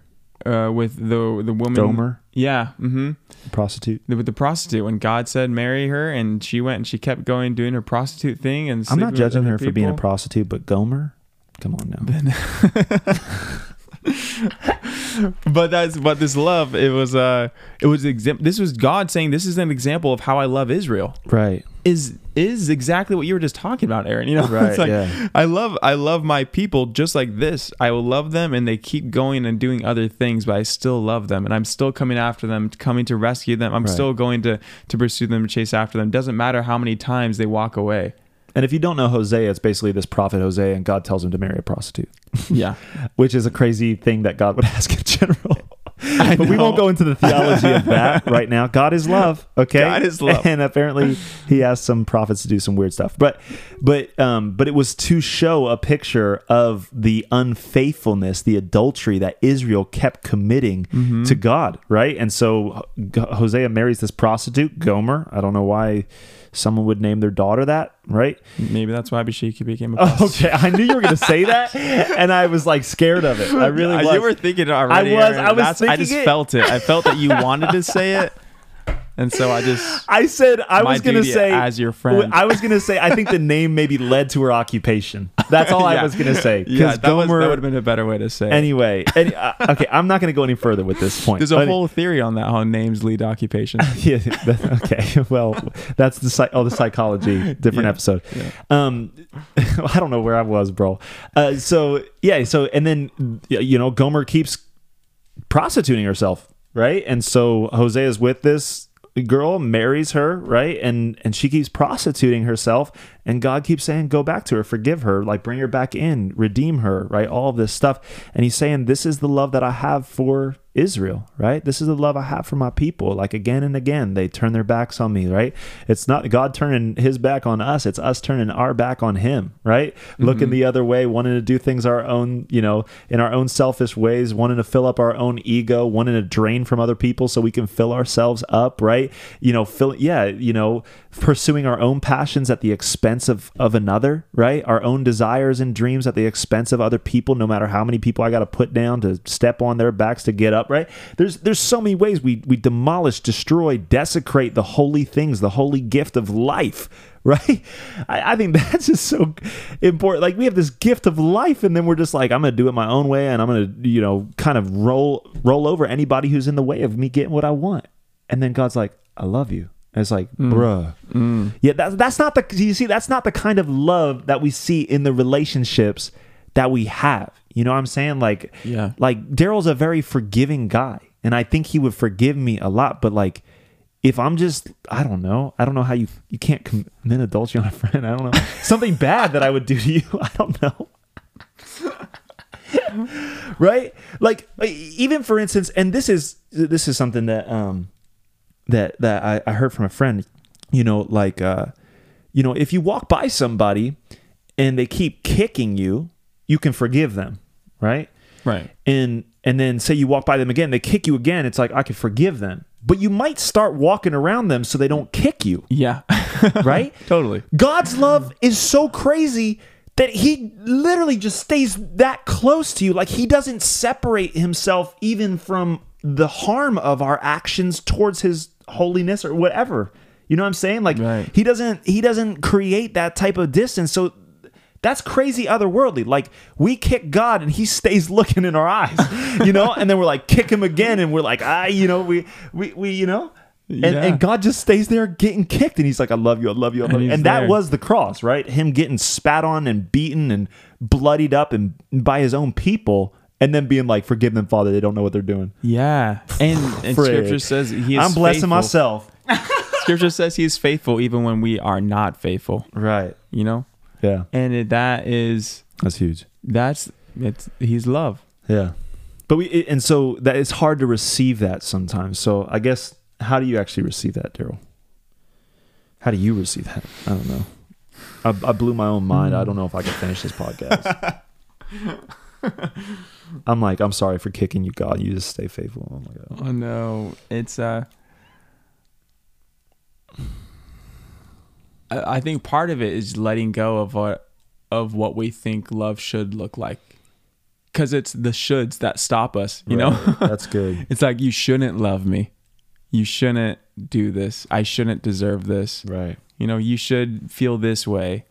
uh with the the woman Gomer Yeah. Mm-hmm. prostitute with the prostitute when God said marry her and she went and she kept going doing her prostitute thing and i'm not with judging other her for being a people. prostitute but gomer come on now but that's but this love it was uh it was exam- this was God saying this is an example of how I love Israel. Right. Is is exactly what you were just talking about Aaron you know? Right, it's like yeah. I love I love my people just like this. I will love them and they keep going and doing other things but I still love them and I'm still coming after them coming to rescue them. I'm Right. still going to to pursue them chase after them. Doesn't matter how many times they walk away and if you don't know hosea it's basically this prophet hosea and god tells him to marry a prostitute yeah which is a crazy thing that god would ask in general I but we won't go into the theology of that right now. God is love, okay? God is love. And apparently he asked some prophets to do some weird stuff. But but um but it was to show a picture of the unfaithfulness, the adultery that Israel kept committing Mm-hmm. to God, right? And so Hosea marries this prostitute, Gomer. I don't know why someone would name their daughter that, right? maybe that's why Bashiki became a okay, I knew you were going to say that, and I was like scared of it. I really Uh, was. You were thinking already. I was- Aaron. I was That's- I just it. felt it. I felt that you wanted to say it, and so I just. I said I was going to say as your friend. I was going to say I think the name maybe led to her occupation. That's all I was going to say. Yeah, that, was, that Gomer. would have been a better way to say. anyway, any, uh, okay, I'm not going to go any further with this point. There's a whole theory on that how names lead to occupation. yeah, that- okay. Well, that's the oh the psychology different Yeah. episode. Um, I don't know where I was, bro. Uh, so yeah, so and then you know Gomer keeps prostituting herself, right? And so Hosea is with this girl, marries her, right? And and she keeps prostituting herself, and God keeps saying, "Go back to her, forgive her, like bring her back in, redeem her," right? All of this stuff, and He's saying, "This is the love that I have for." Israel, right? This is the love I have for my people. Like again and again, they turn their backs on me, right? It's not God turning his back on us, it's us turning our back on him, right? Mm-hmm. Looking the other way, wanting to do things our own, you know, in our own selfish ways, wanting to fill up our own ego, wanting to drain from other people so we can fill ourselves up, right? You know, fill yeah, you know, pursuing our own passions at the expense of of another, right? Our own desires and dreams at the expense of other people, no matter how many people I got to put down to step on their backs to get up up, right? There's there's so many ways we we demolish, destroy, desecrate the holy things, the holy gift of life, right? I, I think that's just so important. Like we have this gift of life, and then we're just like, I'm gonna do it my own way, and I'm gonna, you know, kind of roll roll over anybody who's in the way of me getting what I want. And then God's like, I love you. And it's like, mm. bruh. Mm. Yeah, that's that's not the you see, that's not the kind of love that we see in the relationships that we have. You know what I'm saying? Like, Yeah. like Daryl's a very forgiving guy, and I think he would forgive me a lot. But like, if I'm just, I don't know, I don't know how you you can't commit adultery on a friend. I don't know something bad that I would do to you. I don't know. right? Like, like, even for instance, and this is this is something that um that that I, I heard from a friend. You know, like uh, you know, if you walk by somebody and they keep kicking you, you can forgive them, right? Right. and and then say you walk by them again, they kick you again. It's like I could forgive them, but you might start walking around them so they don't kick you, Yeah. right? totally. God's love is so crazy that he literally just stays that close to you. Like he doesn't separate himself even from the harm of our actions towards his holiness or whatever. You know what I'm saying? Like Right. he doesn't he doesn't create that type of distance. So that's crazy otherworldly. Like we kick God and he stays looking in our eyes, you know, and then we're like kick him again and we're like, ah, you know, we we we you know. And, Yeah. and God just stays there getting kicked, and He's like, "I love you, I love you, I love And you." And that there. was the cross, right? Him getting spat on and beaten and bloodied up and by his own people, and then being like, "Forgive them, Father; they don't know what they're doing." Yeah. And, and scripture says he is I'm blessing faithful. myself. Scripture says he is faithful even when we are not faithful, Right? you know? Yeah, And it, that is that's huge. that's it's he's love. Yeah, but we it- and so that it's hard to receive that sometimes. So I guess how do you actually receive that, Daryl? How do you receive that? I don't know. I, I blew my own mind. I don't know if I can finish this podcast. I'm like, I'm sorry for kicking you, God. You just stay faithful. Oh my God. Oh no. It's uh I think part of it is letting go of what of what we think love should look like. Cuz it's the shoulds that stop us, you know? That's good. it's like you shouldn't love me. You shouldn't do this. I shouldn't deserve this. Right. You know, you should feel this way.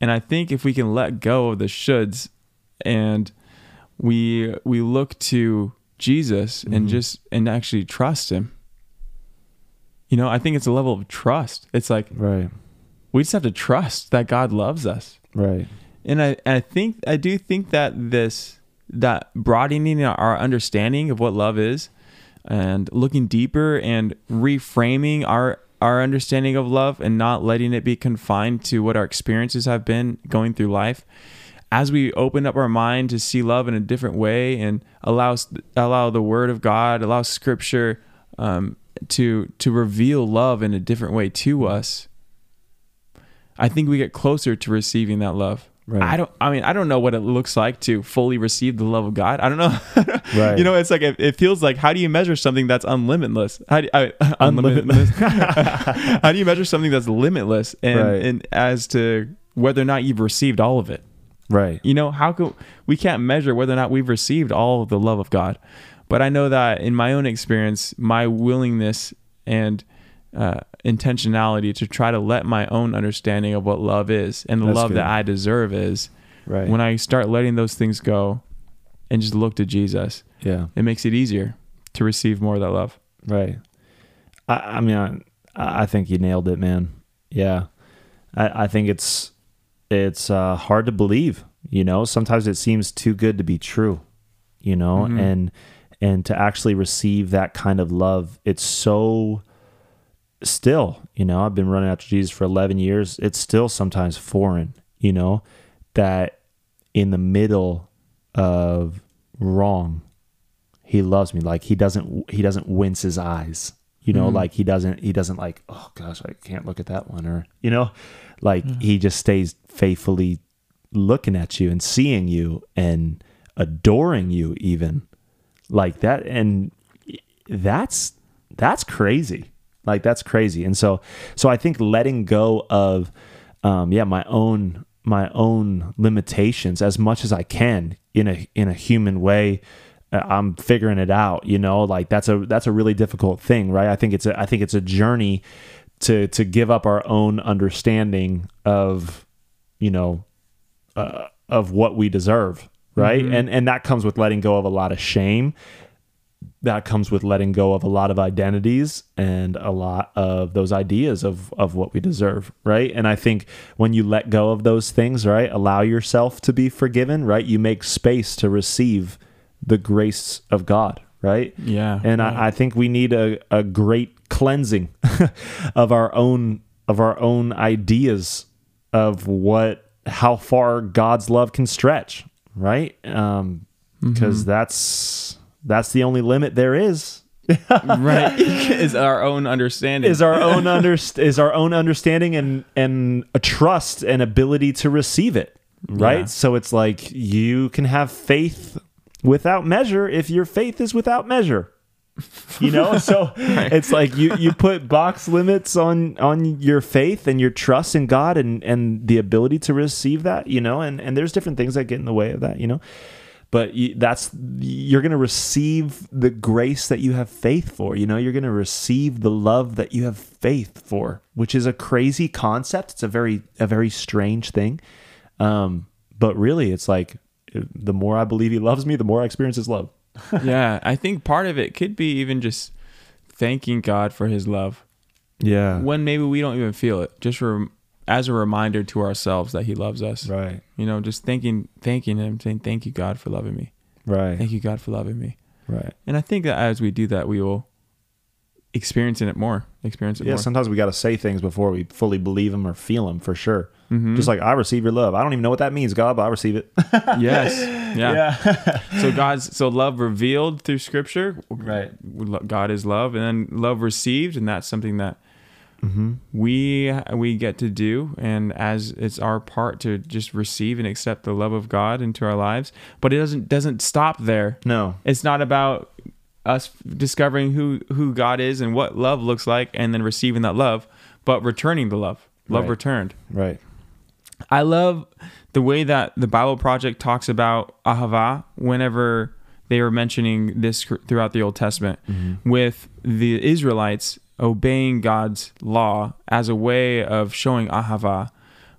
And I think if we can let go of the shoulds and we we look to Jesus and mm-hmm. just and actually trust him. You know, I think it's a level of trust. It's like Right. We just have to trust that God loves us. Right. And I and I think I do think that this that broadening our understanding of what love is and looking deeper and reframing our our understanding of love and not letting it be confined to what our experiences have been going through life as we open up our mind to see love in a different way and allow allow the word of God allow scripture um, to to reveal love in a different way to us I think we get closer to receiving that love. Right. I don't. I mean, I don't know what it looks like to fully receive the love of God. I don't know. Right. You know, it's like it, it feels like how do you measure something that's unlimitless? How do I, unlimitless? how do you measure something that's limitless and Right. and as to whether or not you've received all of it? Right. You know, how can we can't measure whether or not we've received all of the love of God. But I know that in my own experience, my willingness and uh, intentionality to try to let my own understanding of what love is and the That's love good. that I deserve is Right. when I start letting those things go and just look to Jesus, yeah. it makes it easier to receive more of that love. Right. I, I mean, I, I think you nailed it, man. Yeah. I, I think it's it's uh, hard to believe. You know, sometimes it seems too good to be true. You know, Mhm. and and to actually receive that kind of love, it's so still. You know, I've been running after Jesus for eleven years. It's still sometimes foreign. You know, that in the middle of wrong he loves me like he doesn't he doesn't wince his eyes you know Mhm. like he doesn't he doesn't like oh gosh i can't look at that one or you know like he just stays faithfully looking at you and seeing you and adoring you even like that and that's that's crazy like that's crazy and so so i think letting go of um yeah my own my own limitations as much as i can in a in a human way I'm figuring it out, you know, like that's a that's a really difficult thing, right? I think it's a I think it's a journey to to give up our own understanding of, you know, uh, of what we deserve, right? And and that comes with letting go of a lot of shame. That comes with letting go of a lot of identities and a lot of those ideas of of what we deserve, right? And I think when you let go of those things, right, allow yourself to be forgiven, right? You make space to receive the grace of God, right? Yeah. And I, I think we need a, a great cleansing of our own of our own ideas of what how far God's love can stretch, right? Um, because that's that's the only limit there is. right is our own understanding Is our own under is our own understanding and and a trust and ability to receive it, right? Yeah. So it's like you can have faith without measure if your faith is without measure. You know, so it's like you you put box limits on on your faith and your trust in God and and the ability to receive that, you know, and and there's different things that get in the way of that, you know. But that's you're going to receive the grace that you have faith for. You know, you're going to receive the love that you have faith for, which is a crazy concept. It's a very a very strange thing. Um, but really, it's like the more I believe He loves me, the more I experience His love. yeah i think part of it could be even just thanking god for his love Yeah. when maybe we don't even feel it just rem- as a reminder to ourselves that he loves us Right. you know just thanking thanking him saying thank you god for loving me Right. thank you god for loving me Right. and i think that as we do that we will experiencing it more experience it Yeah. more Sometimes we got to say things before we fully believe them or feel them for sure. Mm-hmm. Just like I receive your love. I don't even know what that means, God, but I receive it. yes yeah, so god's so love revealed through scripture Right. god is love and then love received and that's something that Mm-hmm. we we get to do and as it's our part to just receive and accept the love of god into our lives but it doesn't doesn't stop there No. it's not about us discovering who who god is and what love looks like and then receiving that love but returning the love love Right. returned Right. I love the way that the Bible Project talks about ahava whenever they were mentioning this throughout the Old Testament with the Israelites obeying God's law as a way of showing ahava,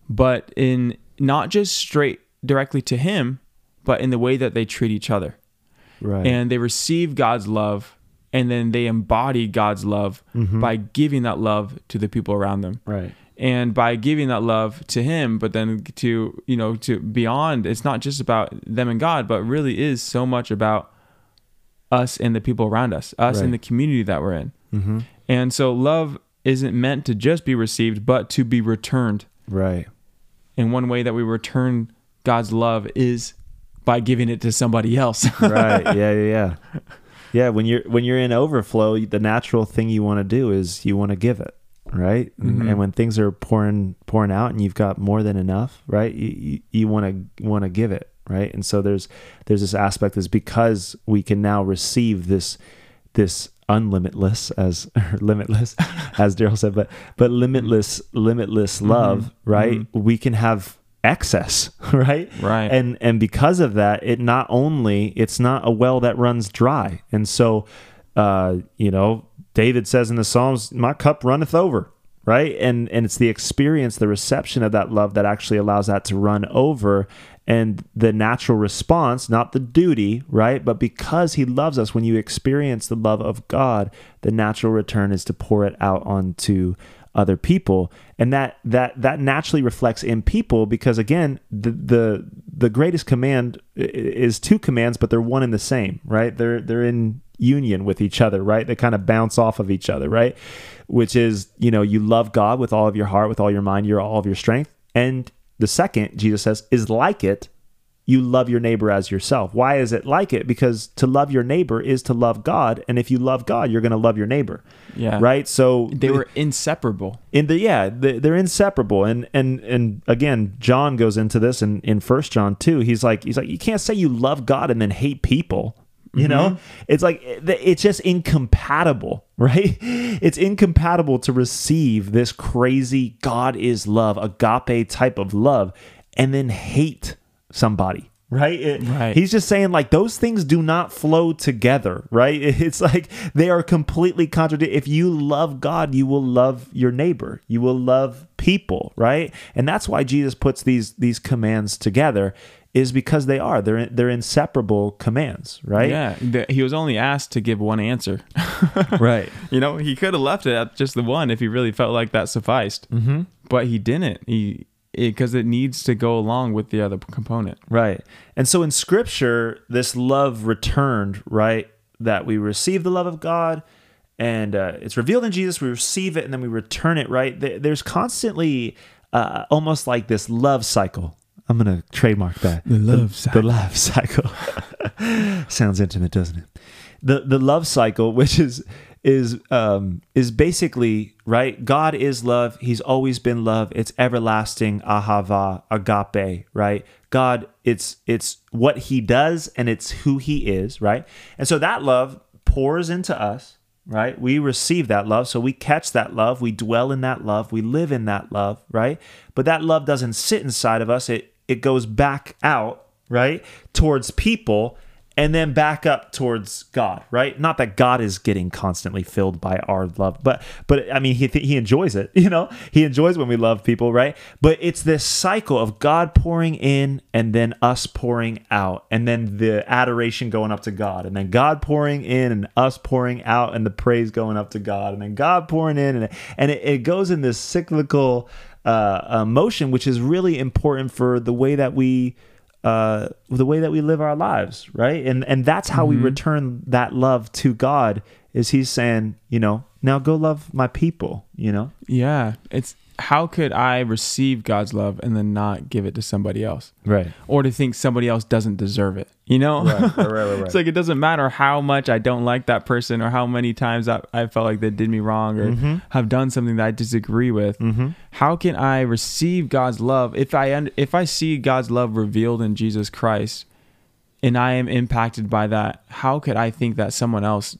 but in not just straight directly to Him, but in the way that they treat each other. Right. And they receive God's love and then they embody God's love by giving that love to the people around them right. and by giving that love to him but then to you know to beyond it's not just about them and god but really is so much about us and the people around us us Right. and the community that we're in Mm-hmm. And so love isn't meant to just be received but to be returned Right. and one way that we return god's love is by giving it to somebody else right. Yeah. Yeah. Yeah. Yeah. When you're when you're in overflow, the natural thing you want to do is you want to give it, right? And- Mhm. And when things are pouring pouring out and you've got more than enough, right? You you want to want to give it, right? And so there's there's this aspect is because we can now receive this this unlimitless as or limitless as Daryl said, but but limitless limitless love, right? We can have excess, right? Right. And and because of that, it not only it's not a well that runs dry. And so uh, you know, David says in the Psalms, My cup runneth over. Right. And and it's the experience, the reception of that love that actually allows that to run over. And the natural response, not the duty, right? But because he loves us, when you experience the love of God, the natural return is to pour it out onto other people and that that that naturally reflects in people because again the the the greatest command is two commands but they're one and the same right they're they're in union with each other right they kind of bounce off of each other right which is you know you love god with all of your heart with all your mind your all of your strength and the second jesus says is like it you love your neighbor as yourself. Why is it like it? Because to love your neighbor is to love God, and if you love God, you're going to love your neighbor. Yeah. Right? So they were inseparable in the yeah, they- they're inseparable. And and and again, John goes into this in in First John too. He's like he's like you can't say you love God and then hate people. You know, mm-hmm. it's like eh, it's just incompatible, right? It's incompatible to receive this crazy God is love, agape type of love, and then hate somebody, right? It- Right. He's just saying like those things do not flow together, right? It's like they are completely contradictory. If you love God, you will love your neighbor. You will love people, right? And that's why Jesus puts these these commands together is because they are they're they're inseparable commands, right? Yeah, the, he was only asked to give one answer. Right. you know, he could have left it at just the one if he really felt like that sufficed. Mm-hmm. But he didn't. He because it, needs to go along with the other component. Right. And so in scripture, this love returned, right? That we receive the love of God and uh, it's revealed in Jesus. We receive it and then we return it, right? There's constantly uh, almost like this love cycle. I'm going to trademark that. The love cycle. The love cycle. Sounds intimate, doesn't it? The the love cycle, which is is um is basically right god is love. He's always been love. It's everlasting ahava agape right? God it's it's what he does and it's who he is right? And so that love pours into us right? We receive that love. So we catch that love. We dwell in that love. We live in that love right? But that love doesn't sit inside of us. It it goes back out right towards people and then back up towards God, right? Not that God is getting constantly filled by our love, but but I mean he he enjoys it, you know. He enjoys when we love people, right? But it's this cycle of God pouring in and then us pouring out, and then the adoration going up to God, and then God pouring in and us pouring out, and the praise going up to God, and then God pouring in, and and it, it goes in this cyclical uh, uh, motion, which is really important for the way that we uh, the way that we live our lives, right? And and that's how we return that love to God. Is He's saying, you know, now go love my people, you know? Yeah, it's how could I receive God's love and then not give it to somebody else, Right. or to think somebody else doesn't deserve it? You know, Right, right, right, right, it's like it doesn't matter how much I don't like that person or how many times I, I felt like they did me wrong or Mm-hmm. have done something that I disagree with. How can I receive God's love if I if I see God's love revealed in Jesus Christ and I am impacted by that? How could I think that someone else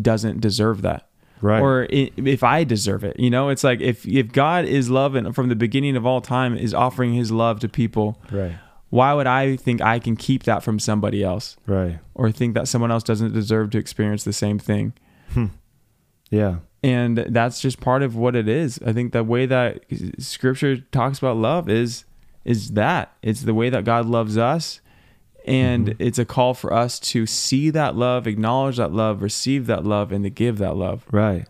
doesn't deserve that? Right. Or if I deserve it, you know, it's like if if God is love and from the beginning of all time is offering His love to people, Right. why would I think I can keep that from somebody else Right. or think that someone else doesn't deserve to experience the same thing? Hmm. Yeah. And that's just part of what it is. I think the way that scripture talks about love is is that. It's the way that God loves us and it's a call for us to see that love, acknowledge that love, receive that love and to give that love. Right.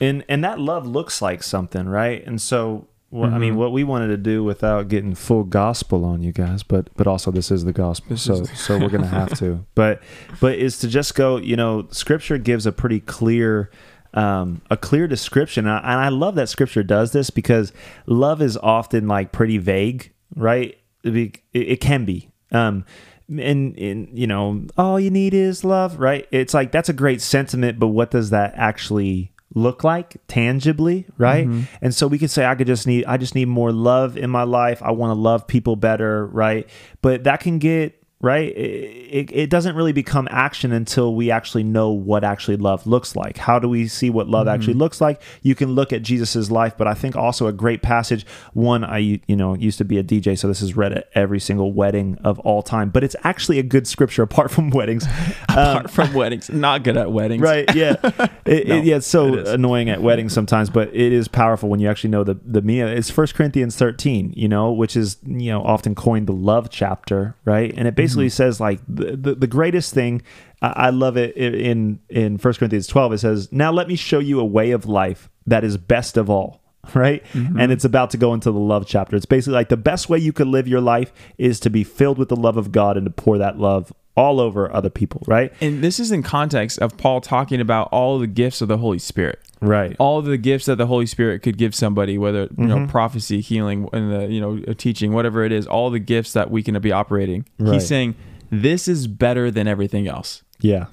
And and that love looks like something, right? And so what, I mean, what we wanted to do without getting full gospel on you guys, but but also this is the gospel, so is so we're gonna have to. But but is to just go, you know, Scripture gives a pretty clear, um, a clear description, and I, and I love that Scripture does this because love is often like pretty vague, right? It it can be, um, and, and you know, all you need is love, right? It's like that's a great sentiment, but what does that actually look like tangibly right? Mm-hmm. And so we could say i could just need i just need more love in my life. I want to love people better right? But that can get right? It, it, doesn't really become action until we actually know what actually love looks like. How do we see what love actually looks like? You can look at jesus's life but i think also a great passage one i you know used to be a dj so this is read at every single wedding of all time but it's actually a good scripture apart from weddings. Um, Apart from weddings, not good at weddings. right yeah. It, No, it- yeah it's so annoying at weddings sometimes but it is powerful when you actually know the the meaning. It's first corinthians 13 you know which is you know often coined the love chapter right? And it basically Mm-hmm. says like the, the, the greatest thing I, I love it in in first corinthians 12 it says now let me show you a way of life that is best of all right Mm-hmm. and it's about to go into the love chapter it's basically like the best way you could live your life is to be filled with the love of god and to pour that love all over other people right And this is in context of Paul talking about all the gifts of the Holy Spirit. Right all the gifts that the Holy Spirit could give somebody, whether you Mm-hmm. know prophecy, healing, and the you know teaching, whatever it is, all the gifts that we can be operating. Right. He's saying this is better than everything else. Yeah.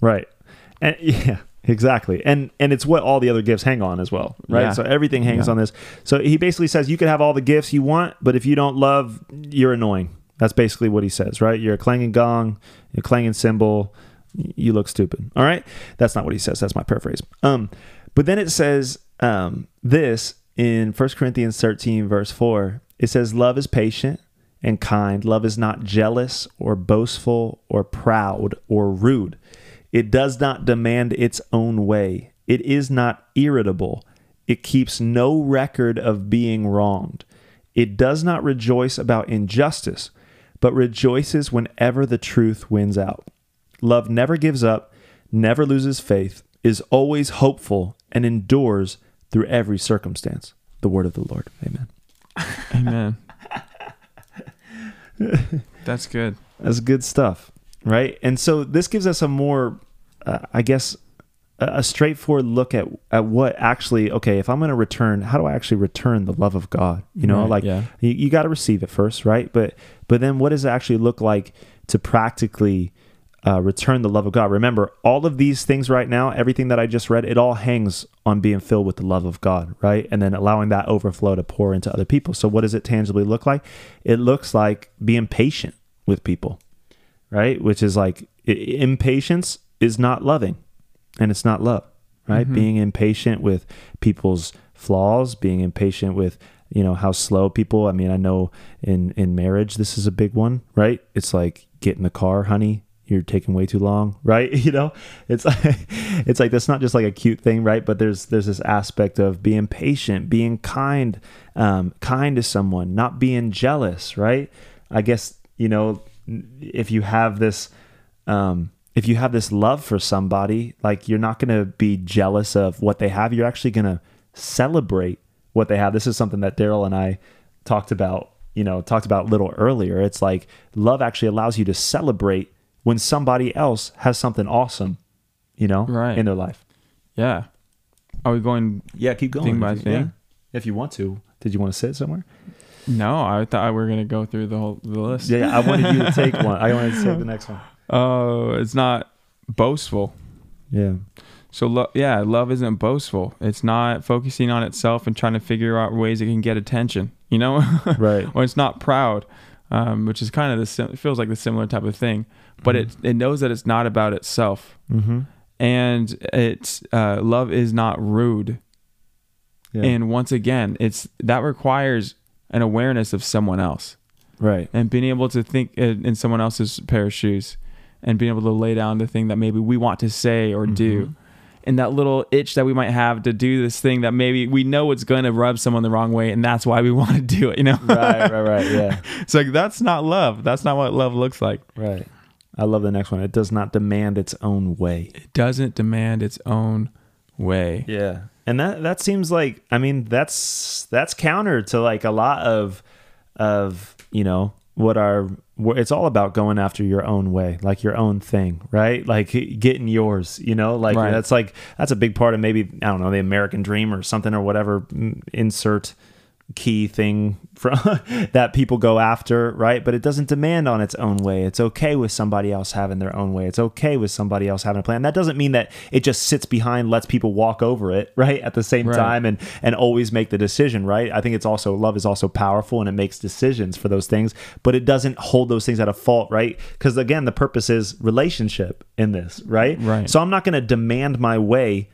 Right. And yeah, exactly. And and it's what all the other gifts hang on as well, right? Yeah. So everything hangs Yeah. on this. So he basically says you can have all the gifts you want, but if you don't love, you're annoying. That's basically what he says, right? You're a clanging gong, you're a clanging cymbal, you look stupid. All right? That's not what he says. That's my paraphrase. Um but then it says um this in 1 Corinthians 13 verse 4. It says love is patient and kind. Love is not jealous or boastful or proud or rude. It does not demand its own way. It is not irritable. It keeps no record of being wronged. It does not rejoice about injustice, but rejoices whenever the truth wins out. Love never gives up, never loses faith, is always hopeful, and endures through every circumstance. The word of the Lord. Amen. Amen. That's good. That's good stuff, right? And so this gives us a more, uh, I guess, a straightforward look at at what actually. Okay, if I'm going to return, how do I actually return the love of God? You know, Right, like yeah. you, you got to receive it first, right? But but then what does it actually look like to practically uh, return the love of God? Remember, all of these things right now, everything that I just read, it all hangs on being filled with the love of God, right? And then allowing that overflow to pour into other people. So what does it tangibly look like? It looks like being patient with people, right? Which is like i- impatience is not loving, and it's not love, right? Being impatient with people's flaws, being impatient with you know how slow people. I mean, I know in in marriage this is a big one, right? It's like get in the car, honey. You're taking way too long, right? You know, it's like it's like that's not just like a cute thing, right? But there's there's this aspect of being patient, being kind, um, kind to someone, not being jealous, right? I guess you know if you have this um, if you have this love for somebody, like you're not going to be jealous of what they have. You're actually going to celebrate what they have. This is something that Daryl and I talked about, you know, talked about a little earlier. It's like love actually allows you to celebrate when somebody else has something awesome, you know, Right. in their life. Yeah. Are we going? Yeah, keep going. Thing by if you, thing? yeah. If you want to. Did you want to sit somewhere? No, I thought we were gonna go through the whole the list. Yeah, I wanted you to take one. I wanted to take the next one. Oh, it's not boastful. Yeah. So lo- yeah, love isn't boastful. It's not focusing on itself and trying to figure out ways it can get attention. You know, Right. or it's not proud, um, which is kind of the sim- feels like the similar type of thing. But it it knows that it's not about itself, Mm-hmm. and it's uh, love is not rude. Yeah. And once again, it's that requires an awareness of someone else right. and being able to think in, in someone else's pair of shoes and being able to lay down the thing that maybe we want to say or do and that little itch that we might have to do this thing that maybe we know it's going to rub someone the wrong way and that's why we want to do it you know right, right, right. Yeah. it's like that's not love that's not what love looks like Right. I love the next one. It does not demand its own way. it doesn't demand its own way Yeah. And that that seems like I mean that's that's counter to like a lot of of, you know, what our it's all about going after your own way, like your own thing, right? Like getting yours, you know? Like Right. that's like that's a big part of maybe I don't know, the American dream or something or whatever insert key thing from that people go after, right? But it doesn't demand on its own way. It's okay with somebody else having their own way. It's okay with somebody else having a plan. That doesn't mean that it just sits behind, lets people walk over it, right? At the same Right. time and and always make the decision, right? I think it's also love is also powerful and it makes decisions for those things, but it doesn't hold those things at a fault, right? Because again, the purpose is relationship in this, right? Right. So I'm not going to demand my way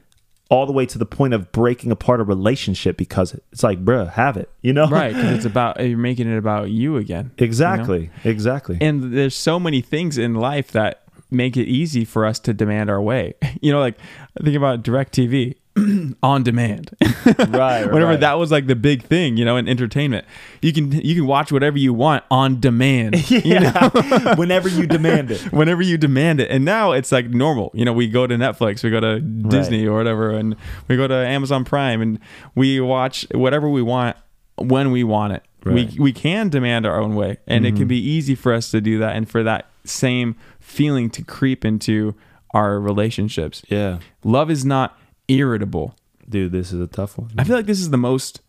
all the way to the point of breaking apart a relationship because it's like, bruh, have it, you know? right because it's about you're making it about you again you know? Exactly. Exactly. and there's so many things in life that make it easy for us to demand our way you know like think about direct tv on demand right. whenever right. that was like the big thing you know in entertainment you can you can watch whatever you want on demand yeah. Whenever you demand it. whenever you demand it and now it's like normal you know we go to netflix we go to disney or whatever and we go to amazon prime and we watch whatever we want when we want it Right. we we can demand our own way and it can mm-hmm. be easy for us to do that and for that same feeling to creep into our relationships Yeah. love is not irritable Dude, this is a tough one. i feel like this is the most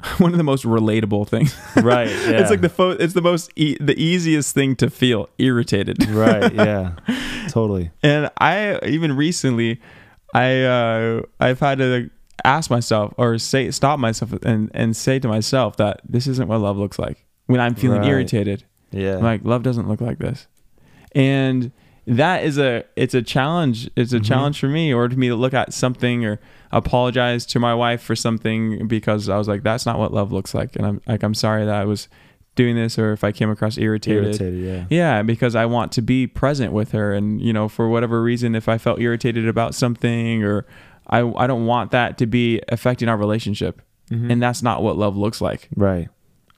one of the most relatable things Right. Yeah. it's like the fo- it's the most e- the easiest thing to feel irritated right. Yeah. totally. and I even recently, I uh, I've had to ask myself or say stop myself and and say to myself that this isn't what love looks like when I'm feeling Right. irritated. Yeah. I'm like love doesn't look like this, and that is a it's a challenge. It's a Mm-hmm. challenge for me or to me to look at something or apologize to my wife for something because I was like that's not what love looks like, and I'm like I'm sorry that I was doing this or if I came across irritated. Irritated, yeah. Yeah, because I want to be present with her and you know, for whatever reason if I felt irritated about something or I I don't want that to be affecting our relationship. Mm-hmm. And that's not what love looks like. Right.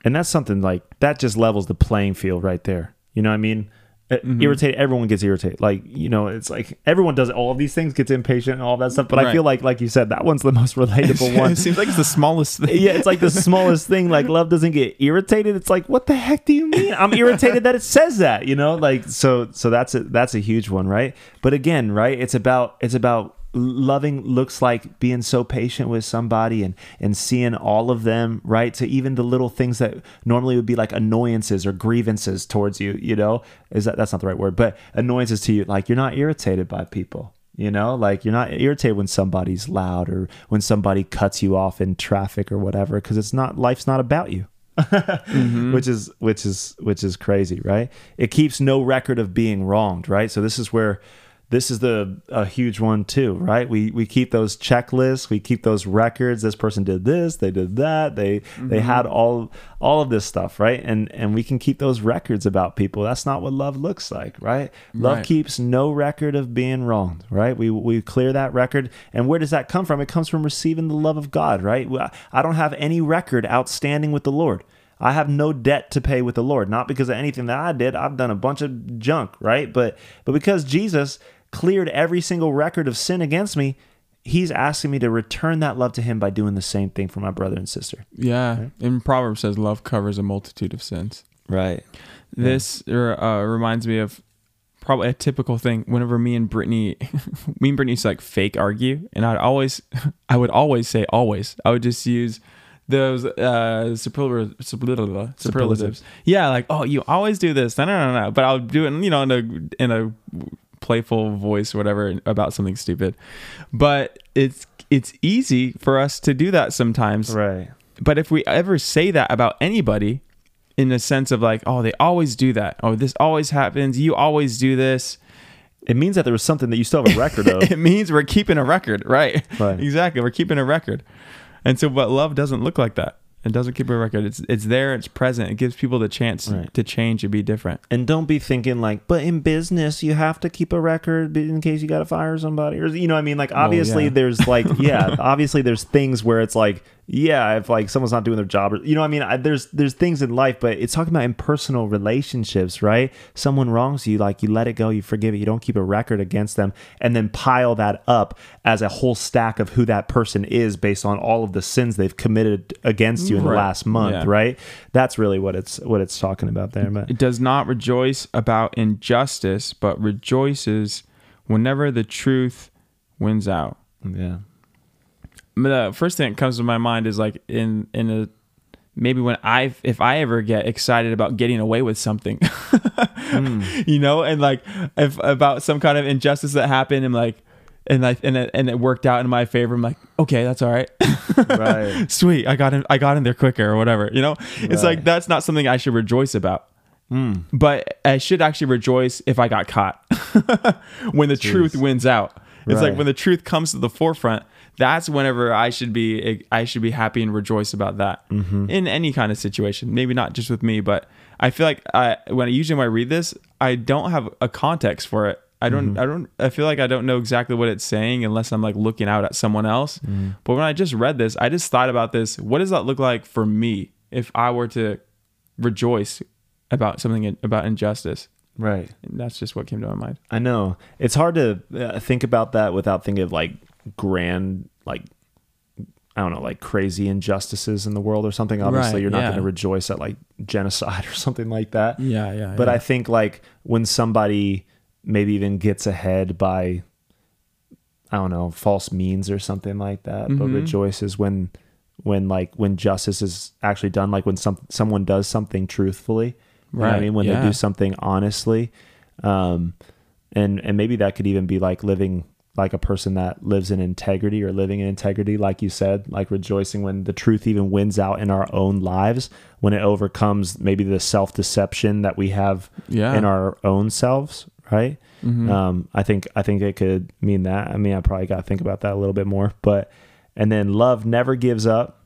And that's something like that just levels the playing field right there. You know what I mean? Mm-hmm. Irritated, everyone gets irritated. Like, you know, it's like everyone does all of these things, gets impatient and all that stuff. But I feel like, like you said, that one's the most relatable one. it seems like it's the smallest thing. yeah, it's like the smallest thing. Like love doesn't get irritated. It's like, what the heck do you mean? I'm irritated that it says that. You know, like so. So that's a that's a huge one, right? But again, right? It's about it's about loving looks like being so patient with somebody and and seeing all of them right so even the little things that normally would be like annoyances or grievances towards you you know is that that's not the right word but annoyances to you like you're not irritated by people you know, like you're not irritated when somebody's loud or when somebody cuts you off in traffic or whatever, because it's not life's not about you. Mm-hmm. which is which is which is crazy, right? It keeps no record of being wronged, right? So this is where this is the a huge one too, right? We we keep those checklists, we keep those records. This person did this, they did that, they they mm-hmm. had all all of this stuff, right? And and we can keep those records about people. That's not what love looks like, right? Love Right. keeps no record of being wronged, right? We we clear that record, and where does that come from? It comes from receiving the love of God, right? I don't have any record outstanding with the Lord. I have no debt to pay with the Lord, not because of anything that I did. I've done a bunch of junk, right? But but because Jesus cleared every single record of sin against me, he's asking me to return that love to him by doing the same thing for my brother and sister. Yeah. And Proverbs says love covers a multitude of sins. Right. This uh, reminds me of probably a typical thing. Whenever me and Brittany, me and Brittany used to like fake argue, and I'd always, I would always say always. I would just use those uh, superlative, superlative, superlatives. Yeah, like oh, you always do this. No, no, no, no. But I'll do it, you know, in a in a playful voice or whatever about something stupid. But it's it's easy for us to do that sometimes Right. but if we ever say that about anybody in the sense of like oh they always do that oh this always happens you always do this It means that there was something that you still have a record of. it means we're keeping a record right Right. exactly we're keeping a record and so but love doesn't look like that it doesn't keep a record it's it's there it's present it gives people the chance Right. to change and be different and don't be thinking like, but in business you have to keep a record in case you got to fire somebody, or you know, what I mean, like obviously yeah. there's like, yeah, obviously there's things where it's like, yeah, if like someone's not doing their job, or you know, what I mean, I, there's there's things in life, but it's talking about impersonal relationships, right? Someone wrongs you, like you let it go, you forgive it, you don't keep a record against them, and then pile that up as a whole stack of who that person is based on all of the sins they've committed against you in the last month, Yeah. right? That's really what it's what it's talking about there, but. it does not rejoice about injustice but rejoices whenever the truth wins out Yeah. The first thing that comes to my mind is like in in a maybe when I if I ever get excited about getting away with something, you know, and like if about some kind of injustice that happened, and like and I and it, and it worked out in my favor. I'm like, okay, that's all right. Right. Sweet, I got in. I got in there quicker or whatever. You know, it's like that's not something I should rejoice about. Hmm. But I should actually rejoice if I got caught when the truth wins out. It's like when the truth comes to the forefront. That's whenever I should be. I should be happy and rejoice about that mm-hmm. in any kind of situation. Maybe not just with me, but I feel like I when I usually when I read this, I don't have a context for it. I don't. Mm-hmm. I don't. I feel like I don't know exactly what it's saying unless I'm like looking out at someone else. Mm-hmm. But when I just read this, I just thought about this. What does that look like for me if I were to rejoice about something about injustice? Right. And that's just what came to my mind. I know. It's hard to uh, think about that without thinking of like grand, like, I don't know, like crazy injustices in the world or something. Obviously, Right, you're not yeah. going to rejoice at like genocide or something like that. Yeah, yeah. But I think like when somebody maybe even gets ahead by, I don't know, false means or something like that, but Mhm. rejoices when, when like when justice is actually done, like when some someone does something truthfully, you know I mean, when they do something honestly, um, and and maybe that could even be like living like a person that lives in integrity or living in integrity, like you said, like rejoicing when the truth even wins out in our own lives, when it overcomes maybe the self deception that we have Yeah. in our own selves, right? Mhm. Um, I think I think it could mean that. I mean, I probably got to think about that a little bit more. But and then love never gives up,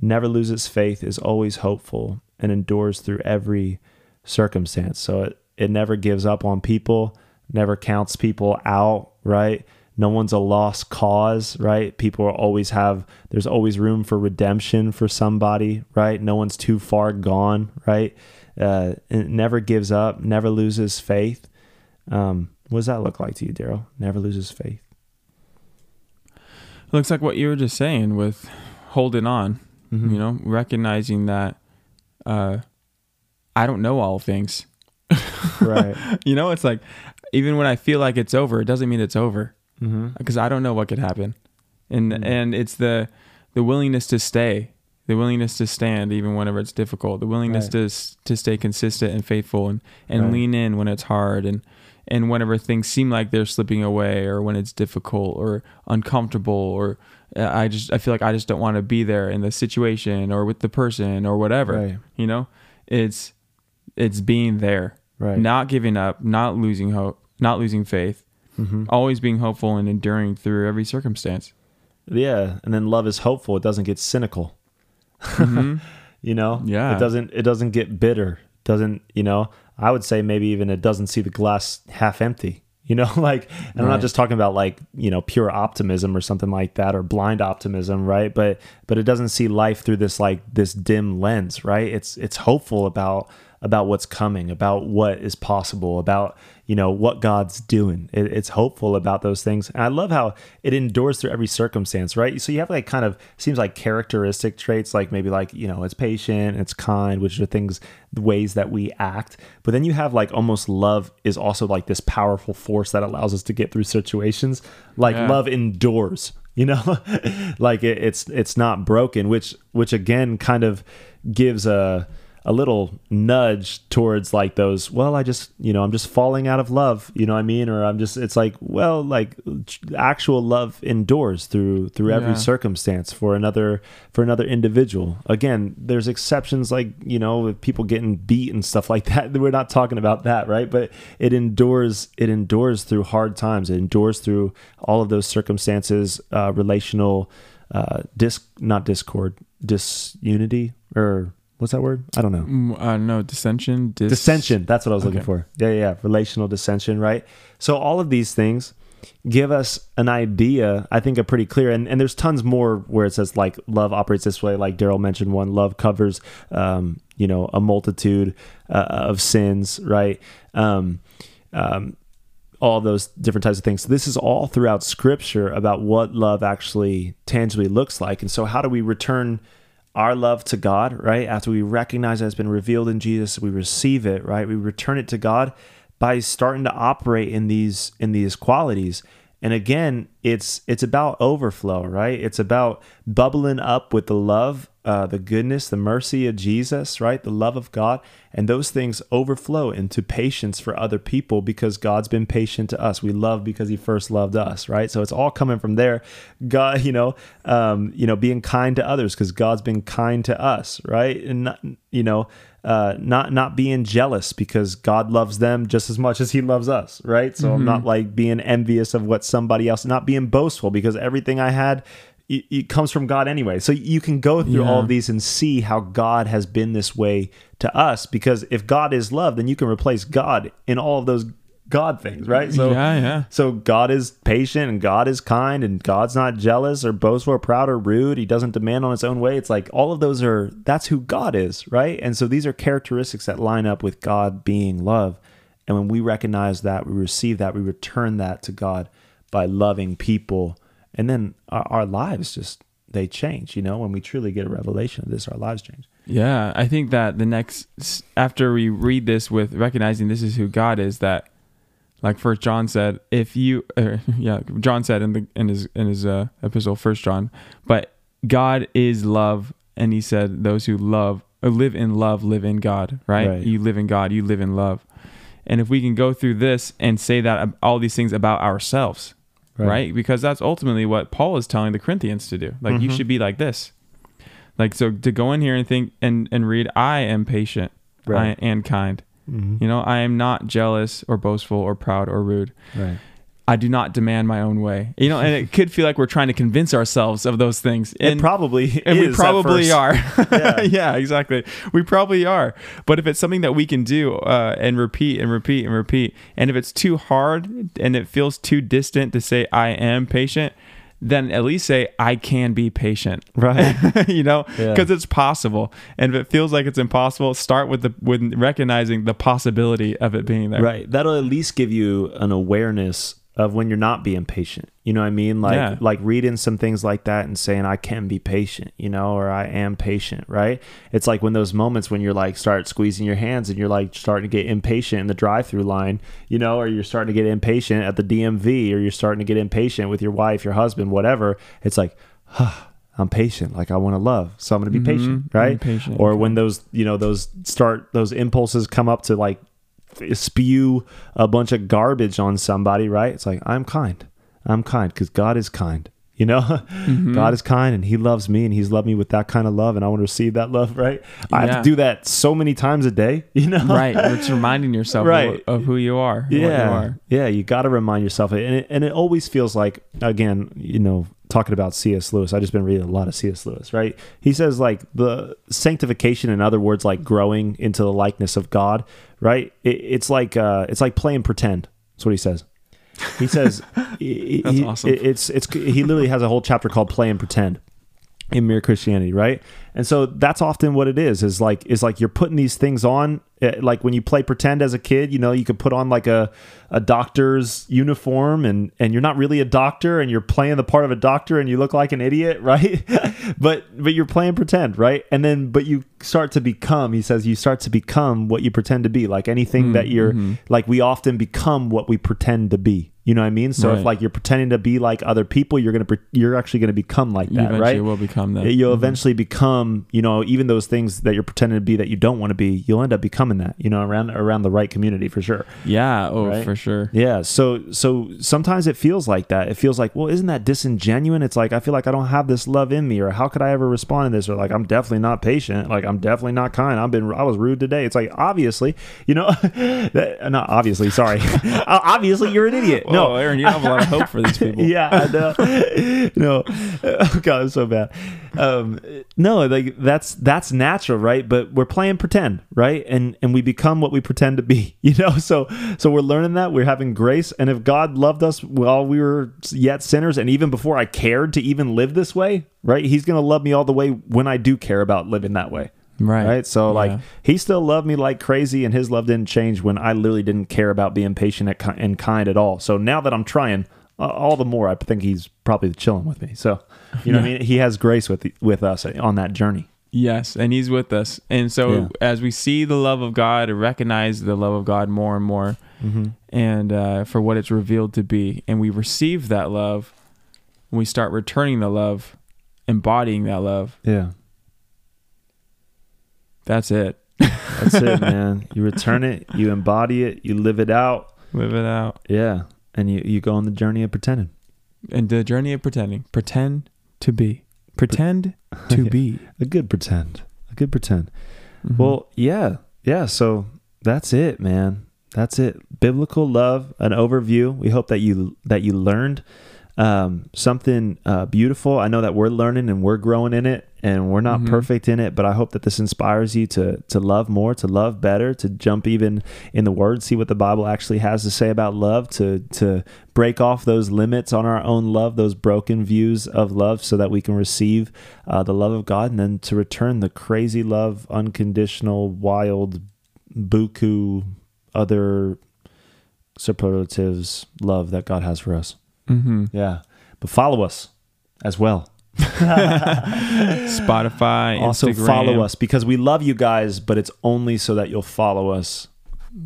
never loses faith, is always hopeful, and endures through every circumstance. So it, it never gives up on people, never counts people out, right? No one's a lost cause, right? People always have, there's always room for redemption for somebody, right? No one's too far gone, right? Uh, it never gives up, never loses faith. Um, what does that look like to you, Daryl? Never loses faith. It looks like what you were just saying with holding on, Mhm. you know, recognizing that uh, I don't know all things. Right. You know, it's like even when I feel like it's over, it doesn't mean it's over mm-hmm. because I don't know what could happen, and Mm. and it's the the willingness to stay, the willingness to stand even whenever it's difficult, the willingness Right. to to stay consistent and faithful, and and Right. lean in when it's hard, and and whenever things seem like they're slipping away, or when it's difficult or uncomfortable, or uh, I just I feel like I just don't want to be there in the situation or with the person or whatever. Right. You know, it's it's being there Right. not giving up, not losing hope, not losing faith, Mm-hmm. always being hopeful and enduring through every circumstance. Yeah, and then love is hopeful. It doesn't get cynical. Mhm. You know, Yeah. It doesn't. It doesn't get bitter. Doesn't you know? I would say maybe even it doesn't see the glass half empty. You know, like, and I'm not just talking about like you know pure optimism or something like that or blind optimism, right? But but it doesn't see life through this like this dim lens, right? It's it's hopeful about about what's coming, about what is possible, about you know what God's doing. It, it's hopeful about those things, and I love how it endures through every circumstance, right? So you have like kind of seems like characteristic traits, like maybe like you know it's patient, it's kind, which are things, the ways that we act. But then you have like almost love is also like this powerful force that allows us to get through situations. Like Yeah. love endures, you know, like it, it's it's not broken, which which again kind of gives a a little nudge towards like those well i just you know i'm just falling out of love you know what i mean? Or i'm just it's like well like actual love endures through through every Yeah. circumstance for another for another individual. Again there's exceptions like you know with people getting beat and stuff like that. We're not talking about that right? But it endures it endures through hard times. It endures through all of those circumstances uh relational uh dis not discord disunity or what's that word? I don't know. Mm, uh, no dissension, dis- dissension. That's what i was looking for. Yeah yeah yeah. relational dissension right? So all of these things give us an idea i think a pretty clear and, and there's tons more where it says like love operates this way. Like daryl mentioned one love covers um, you know a multitude uh, of sins right? Um, um, all those different types of things. So this is all throughout scripture about what love actually tangibly looks like. And so how do we return our love to God, right? After we recognize that it's been revealed in Jesus, we receive it, right? We return it to God by starting to operate in these in these qualities. And again, it's it's about overflow, right? It's about bubbling up with the love, uh, the goodness, the mercy of Jesus, right? The love of God, and those things overflow into patience for other people because God's been patient to us. We love because He first loved us, right? So it's all coming from there. God, you know, um, you know, being kind to others because God's been kind to us, right? And not, you know, uh, not not being jealous because God loves them just as much as He loves us, right? So I'm not like being envious of what somebody else, not being boastful because everything I had. It, it comes from God anyway. So you can go through all of these and see how God has been this way to us. Because if God is love, then you can replace God in all of those God things, right? So yeah, yeah. so God is patient and God is kind and God's not jealous or boastful or proud or rude. He doesn't demand on his own way. It's like all of those are that's who God is, right? And so these are characteristics that line up with God being love. And when we recognize that, we receive that, we return that to God by loving people. And then our, our lives just they change, you know, when we truly get a revelation of this, our lives change. Yeah, I think that the next after we read this with recognizing this is who God is, that like First John said, if you, uh, yeah, John said in the in his in his uh, epistle, First John, but God is love, and he said those who love or live in love live in God, right? Right. You live in God, you live in love, and if we can go through this and say that all these things about ourselves, Right. right? Because that's ultimately what Paul is telling the Corinthians to do. Like you Mhm. should be like this. Like so to go in here and think and and read I am patient Right. I, and kind. Mhm. You know, I am not jealous or boastful or proud or rude. Right. I do not demand my own way. You know, and it could feel like we're trying to convince ourselves of those things. And it probably and we probably are. Yeah. Yeah. exactly. We probably are. But if it's something that we can do uh, and repeat and repeat and repeat, and if it's too hard and it feels too distant to say I am patient, then at least say I can be patient. Right. you know, Yeah. because it's possible. And if it feels like it's impossible, start with the with recognizing the possibility of it being there. Right. That'll at least give you an awareness of when you're not being patient. You know what I mean? Like Yeah. like reading some things like that and saying I can be patient, you know, or I am patient, right? It's like when those moments when you're like start squeezing your hands and you're like starting to get impatient in the drive-through line, you know, or you're starting to get impatient at the DMV or you're starting to get impatient with your wife, your husband, whatever. It's like, huh, I'm patient. Like I want to love, so I'm going to be mm-hmm. patient, I'm right? patient, Or when those, you know, those start those impulses come up to like spew a bunch of garbage on somebody, right? It's like, I'm kind. I'm kind because God is kind. You know, Mm-hmm. God is kind and He loves me and He's loved me with that kind of love, and I want to receive that love, right? I have to do that so many times a day, you know? Right. It's reminding yourself Right. of, of who you are. what you Yeah. are. Yeah. You got to remind yourself. And it, and it always feels like, again, you know, talking about C.S. Lewis, I just been reading a lot of C.S. Lewis, right? He says, like, the sanctification, in other words, like growing into the likeness of God, right? It, it's like, uh, it's like playing pretend. That's what he says. He says, he- That's he- awesome. it- it's, it's, he literally has a whole chapter called Play and Pretend in mere christianity right and so that's often what it is is like is like you're putting these things on eh, like when you play pretend as a kid you know you could put on like a a doctor's uniform and and you're not really a doctor and you're playing the part of a doctor and you look like an idiot right? But but you're playing pretend right? And then but you start to become he says you start to become what you pretend to be. Like anything that mm, you're mm-hmm. like we often become what we pretend to be. You know what i mean? So if like you're pretending to be like other people you're gonna you're actually gonna become like You that eventually right? You will become that. you'll mm-hmm. eventually become you know even those things that you're pretending to be that you don't want to be you'll end up becoming that you know around around the right community for sure Yeah. Oh, Right? for sure. yeah so so sometimes it feels like that it feels like well isn't that disingenuous it's like i feel like i don't have this love in me or how could i ever respond to this or like i'm definitely not patient like i'm definitely not kind i've been i was rude today it's like obviously you know that, not obviously sorry obviously you're an idiot No, no Aaron, you have a lot of hope for these people. yeah, I know. no, oh god, it's so bad. Um, no, like that's that's natural, right? But we're playing pretend, right? And and we become what we pretend to be, you know. So so we're learning that we're having grace, and if God loved us while we were yet sinners, and even before I cared to even live this way, right? He's gonna love me all the way when I do care about living that way. Right. Right. So, like, he still loved me like crazy, and his love didn't change when I literally didn't care about being patient and kind at all. So, now that I'm trying, uh, all the more I think he's probably chilling with me. So, you know what I mean? He has grace with with us on that journey. Yes, and He's with us. And so, Yeah. as we see the love of God, and recognize the love of God more and more, Mm-hmm. and uh, for what it's revealed to be, and we receive that love, we start returning the love, embodying that love. Yeah. That's it. That's it, man. You return it, you embody it, you live it out. Live it out. Yeah. And you, you go on the journey of pretending. And the journey of pretending. Pretend to be. Pretend to Yeah. be. A good pretend. A good pretend. Mhm. Well, yeah, yeah. So that's it, man. That's it. Biblical love, an overview. We hope that you that you learned um, something uh, beautiful. I know that we're learning and we're growing in it, and we're not Mhm. perfect in it. But I hope that this inspires you to to love more, to love better, to jump even in the Word, see what the Bible actually has to say about love, to to break off those limits on our own love, those broken views of love, so that we can receive uh, the love of God, and then to return the crazy love, unconditional, wild, buku, other superlatives love that God has for us. Mhm. Yeah, but follow us as well. Spotify, Also Instagram. follow us because we love you guys, but it's only so that you'll follow us.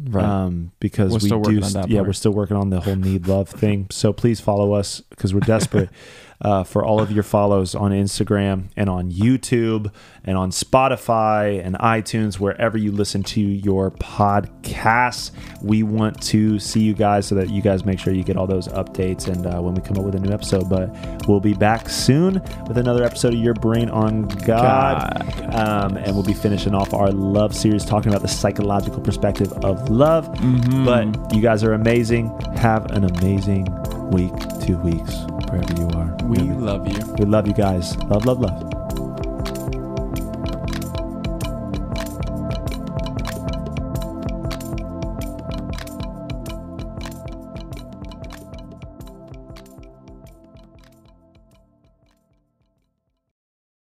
Right. Um, because We're we do, on that yeah, part. we're still working on the whole need love thing. So please follow us because we're desperate uh, for all of your follows on Instagram and on YouTube and on Spotify and iTunes, wherever you listen to your podcasts. We want to see you guys so that you guys make sure you get all those updates and uh, when we come up with a new episode. But we'll be back soon with another episode of Your Brain on God. Um, and we'll be finishing off our love series talking about the psychological perspective of love. Mhm. But you guys are amazing. Have an amazing week, two weeks, wherever you are. We love you. we love you guys. Love, love, love.